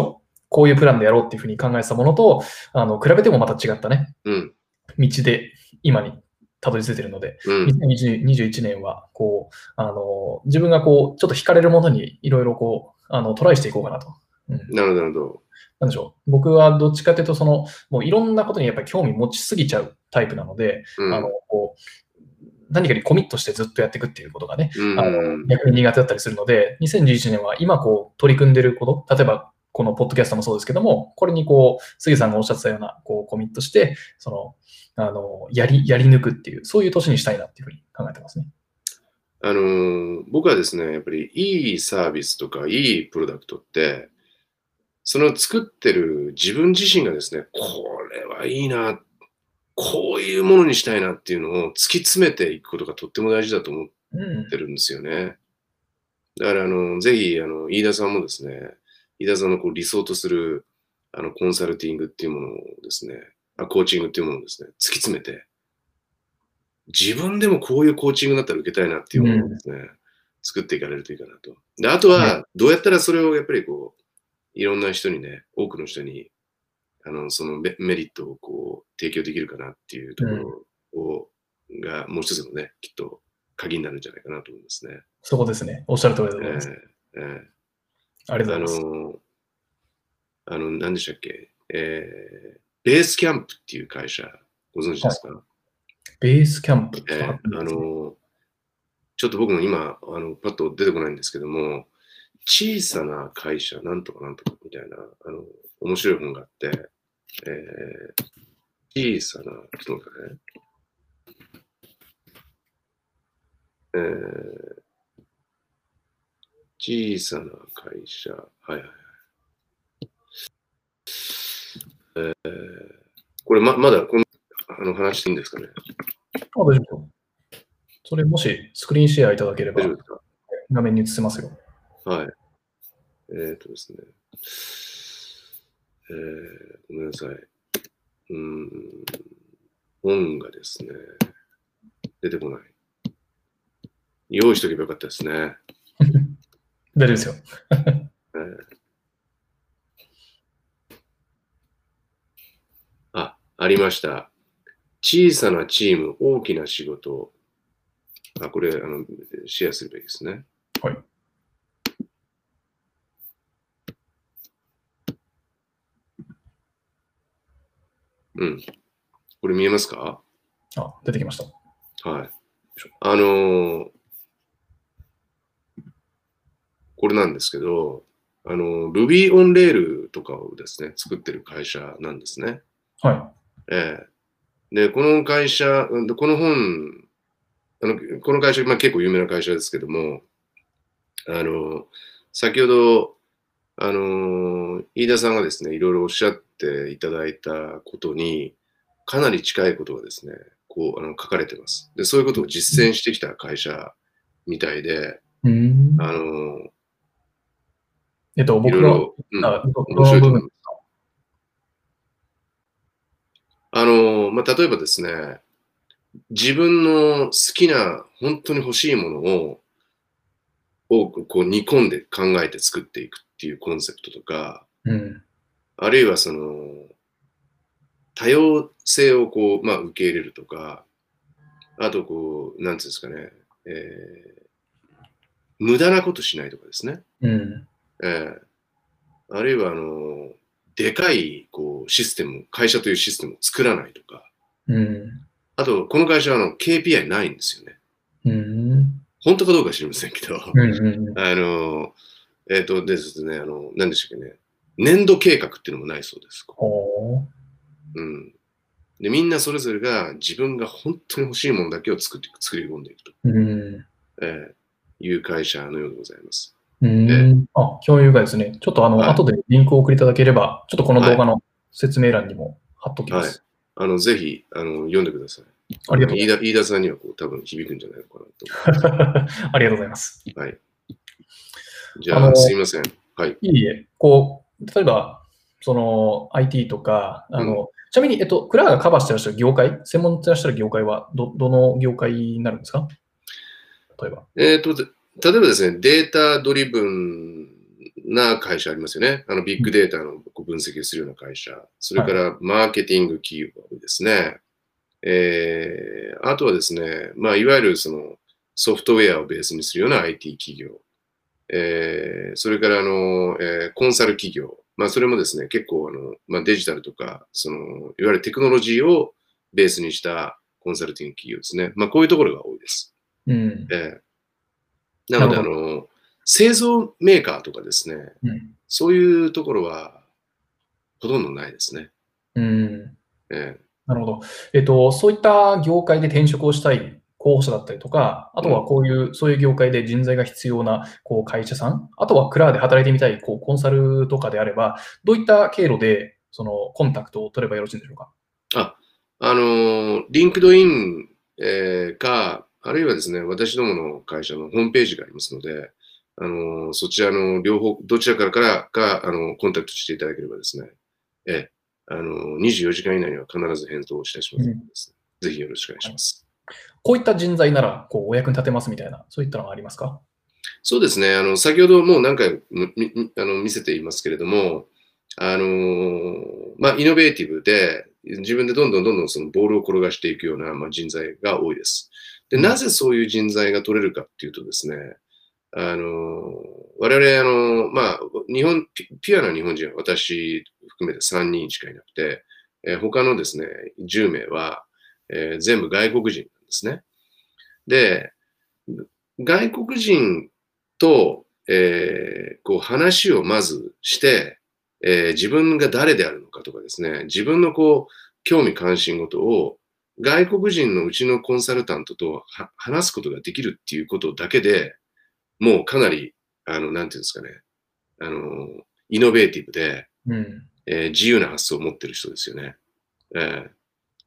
こういうプランでやろうっていうふうに考えてたものと、あの、比べてもまた違ったね、うん。道で今にたどり着いてるので、うん。2021年は、こう、あの、自分がこう、ちょっと惹かれるものにいろいろこう、あの、トライしていこうかなと。うん。なるほど、なるほど。なんでしょう。僕はどっちかというと、その、もういろんなことにやっぱり興味持ちすぎちゃうタイプなので、うん。あの、こう、何かにコミットしてずっとやっていくっていうことがね、うんあの逆に苦手だったりするので、2011年は今こう取り組んでること、例えばこのポッドキャストもそうですけども、これにこう、杉さんがおっしゃってたようなこうコミットして、その、あの、やり、やり抜くっていう、そういう年にしたいなっていうふうに考えてますね。あの僕はですね、やっぱりいいサービスとかいいプロダクトって、その作ってる自分自身がですね、これはいいな、こういうものにしたいなっていうのを突き詰めていくことがとっても大事だと思って。るんですよね。だから、あの、ぜひ、あの、飯田さんもですね、飯田さんのこう理想とする、あの、コンサルティングっていうものをですね、あコーチングっていうものをですね、突き詰めて、自分でもこういうコーチングだったら受けたいなっていうものをですね、作っていかれるといいかなと。で、あとは、どうやったらそれをやっぱりこう、いろんな人にね、多くの人に、あの、そのメメリットをこう、提供できるかなっていうところを、が、もう一つのね、きっと鍵になるんじゃないかなと思いますね。そこですね。おっしゃる通りでございえます。ええありがとうございます。の、あの、何でしたっけ、えー、ベースキャンプっていう会社、ご存知ですか、ベースキャンプ？ええあの、ちょっと僕も今、あの、パッと出てこないんですけども、小さな会社、なんとかなんとかみたいな、あの、面白い本があって、えー、小さな、ちょっと待ってね。えー、小さな会社、はいはいはい。えー、これま、まだこの、あの、話していいんですかね？あ、大丈夫。それもしスクリーンシェアいただければ大丈夫ですか？画面に映せますよ。はい。えっ、ー、とですね。えー、ごめんなさい。うーん。本がですね、出てこない。用意しとけばよかったですね。大丈夫ですよ。えーあ、ありました。小さなチーム、大きな仕事。あ、これ、あの、シェアすればいいですね。はい。うん。これ見えますか？あ、出てきました。はい。あのーこれなんですけど、あの、Ruby on Rail とかをですね、作ってる会社なんですね。はええで、この会社、うんこの本、あのこの会社、まあ、結構有名な会社ですけども、あの、先ほど、あの、飯田さんがですね、いろいろおっしゃっていただいたことに、かなり近いことがですね、こう、あの書かれてます。で、そういうことを実践してきた会社みたいで。あの、えっと、い僕の、ろいろ、うん、の部分。あの、まあ、例えばですね、自分の好きな、本当に欲しいものを、をこう煮込んで考えて作っていくっていうコンセプトとか、うん。あるいはその、多様性をこう、まあ、受け入れるとか、あとこう、なんていうんですかね、えー無駄なことしないとかですね。うん。ええあるいは、あの、でかい、こう、システム、会社というシステムを作らないとか、うん。あと、この会社は、あの、KPI ないんですよね。うん。本当かどうか知りませんけど、うん。うん。あの、えっ、と、ですね、あの、何でしたっけね、年度計画っていうのもないそうです。ほうん。で、みんなそれぞれが自分が本当に欲しいものだけを作っていく、作り込んでいくと、う。うん。えーいう会社のようでございます。うん。あ、興味深いですね。ちょっとあの、はい後でリンクを送りいただければ、ちょっとこの動画の説明欄にも貼っときます。あの、ぜひ、あの、読んでください。ありがとう飯田飯田さんにはこう多分響くんじゃないのかなと。ありがとうございます。はい。じゃあ、あのすいません。はい。いいえ、こう、例えば、その IT とか、あの、ちなみに、えっと、クラがカバーしてらっしゃる業界、専門してらっしゃる業界は、ど、どの業界になるんですか？例えば。えっ、と、で例えばですね、データドリブンな会社ありますよね。あの、ビッグデータの分析をするような会社。それから、マーケティング企業ですね。えー、あとはですね、まあ、いわゆるそのソフトウェアをベースにするような IT 企業。えー、それからあの、えー、コンサル企業。まあ、それもですね、結構あの、まあ、デジタルとか、その、いわゆるテクノロジーをベースにしたコンサルティング企業ですね。まあ、こういうところが多いです。うん、えー、なので、あの、製造メーカーとかですね、うん、そういうところはほとんどないですね。うん。えーなるほど。えっ、と、そういった業界で転職をしたい候補者だったりとか、あとはこういう、うん、そういう業界で人材が必要なこう会社さん、あとはクラーで働いてみたいこうコンサルとかであれば、どういった経路でそのコンタクトを取ればよろしいんでしょうか？あ、あの、 LinkedIn、えー、か、あるいはですね、私どもの会社のホームページがありますので、あの、そちらの両方、どちらからからか、あの、コンタクトしていただければですね、え、あの、24時間以内には必ず返答をいたしますので、ね、うん、ぜひよろしくお願いします。こういった人材なら、こう、お役に立てますみたいな、そういったのはありますか？そうですね。あの、先ほどもう何回あの見せていますけれども、あのまあ、イノベーティブで、自分でどんどんどんどんそのボールを転がしていくような、まあ、人材が多いです。で、なぜそういう人材が取れるかっていうとですね、あの、我々、あの、まあ、日本、ピュアな日本人は私含めて3人しかいなくて、えー、他のですね、10名は、えー、全部外国人なんですね。で、外国人と、えー、こう話をまずして、えー、自分が誰であるのかとかですね、自分のこう、興味関心事を外国人のうちのコンサルタントと話すことができるっていうことだけで、もうかなり、あの、なんていうんですかね、あの、イノベーティブで、うん、えー、自由な発想を持ってる人ですよね。えー、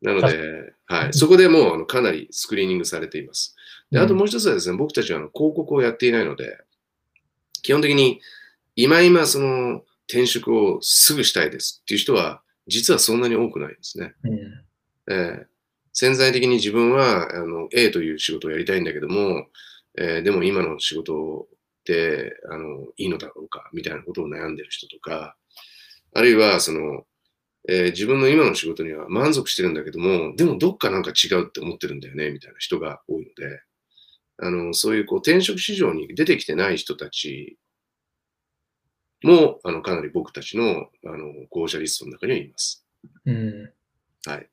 なので、はい、そこでもうあのかなりスクリーニングされています。であともう一つはですね、僕たちはあの広告をやっていないので、基本的に今今その転職をすぐしたいですっていう人は、実はそんなに多くないですね。うん、えー、潜在的に自分はあの A という仕事をやりたいんだけども、えー、でも今の仕事ってあのいいのだろうかみたいなことを悩んでる人とか、あるいはその、えー、自分の今の仕事には満足してるんだけども、でもどっかなんか違うって思ってるんだよねみたいな人が多いので、あのそういうこう転職市場に出てきてない人たちもあのかなり僕たちのあの候補者リストの中にはいます。うん、はい。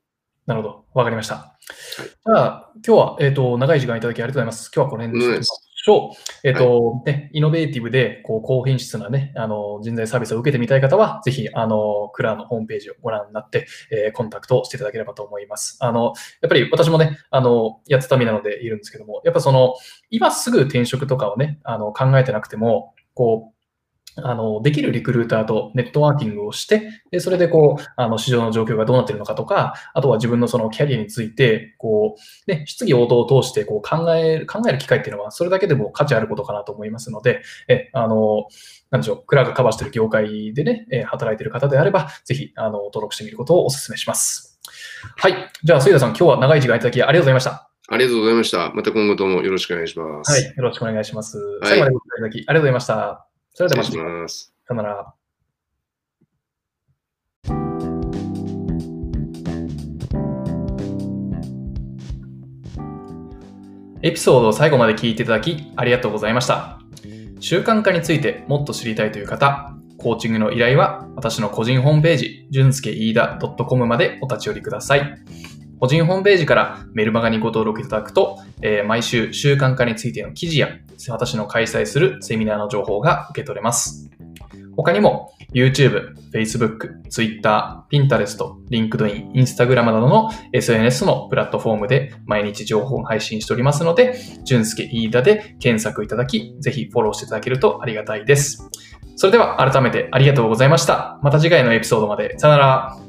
なるほど。わかりました。はい、じゃあ、今日は、えっ、ー、と、長い時間いただきありがとうございます。今日はこの辺でしょう。えっ、ー、と、はい、ね、イノベーティブで、こう、高品質なね、あの、人材サービスを受けてみたい方は、ぜひ、あの、クラーのホームページをご覧になって、えー、コンタクトしていただければと思います。あの、やっぱり私もね、あの、やってた身なのでいるんですけども、やっぱその、今すぐ転職とかをね、あの、考えてなくても、こう、あの、できるリクルーターとネットワーキングをして、で、それでこう、あの、市場の状況がどうなっているのかとか、あとは自分のそのキャリアについて、こう、ね、質疑応答を通して、こう、考える、考える機会っていうのは、それだけでも価値あることかなと思いますので、え、あの、なんでしょう、クラがカバーしている業界でね、え働いている方であれば、ぜひ、あの、登録してみることをお勧めします。はい。じゃあ、杉田さん、今日は長い時間いただきありがとうございました。ありがとうございました。また今後ともよろしくお願いします。はい。よろしくお願いします。はい、最後までご覧いただきありがとうございました。それではまた。さよなら。エピソードを最後まで聞いていただきありがとうございました。習慣化についてもっと知りたいという方、コーチングの依頼は私の個人ホームページ、純介飯田 .com までお立ち寄りください。個人ホームページからメルマガにご登録いただくと、えー、毎週習慣化についての記事や私の開催するセミナーの情報が受け取れます。他にも YouTube、Facebook、Twitter、Pinterest、LinkedIn、Instagram などの SNS のプラットフォームで毎日情報を配信しておりますので、俊介飯田で検索いただき、ぜひフォローしていただけるとありがたいです。それでは改めてありがとうございました。また次回のエピソードまで。さよなら。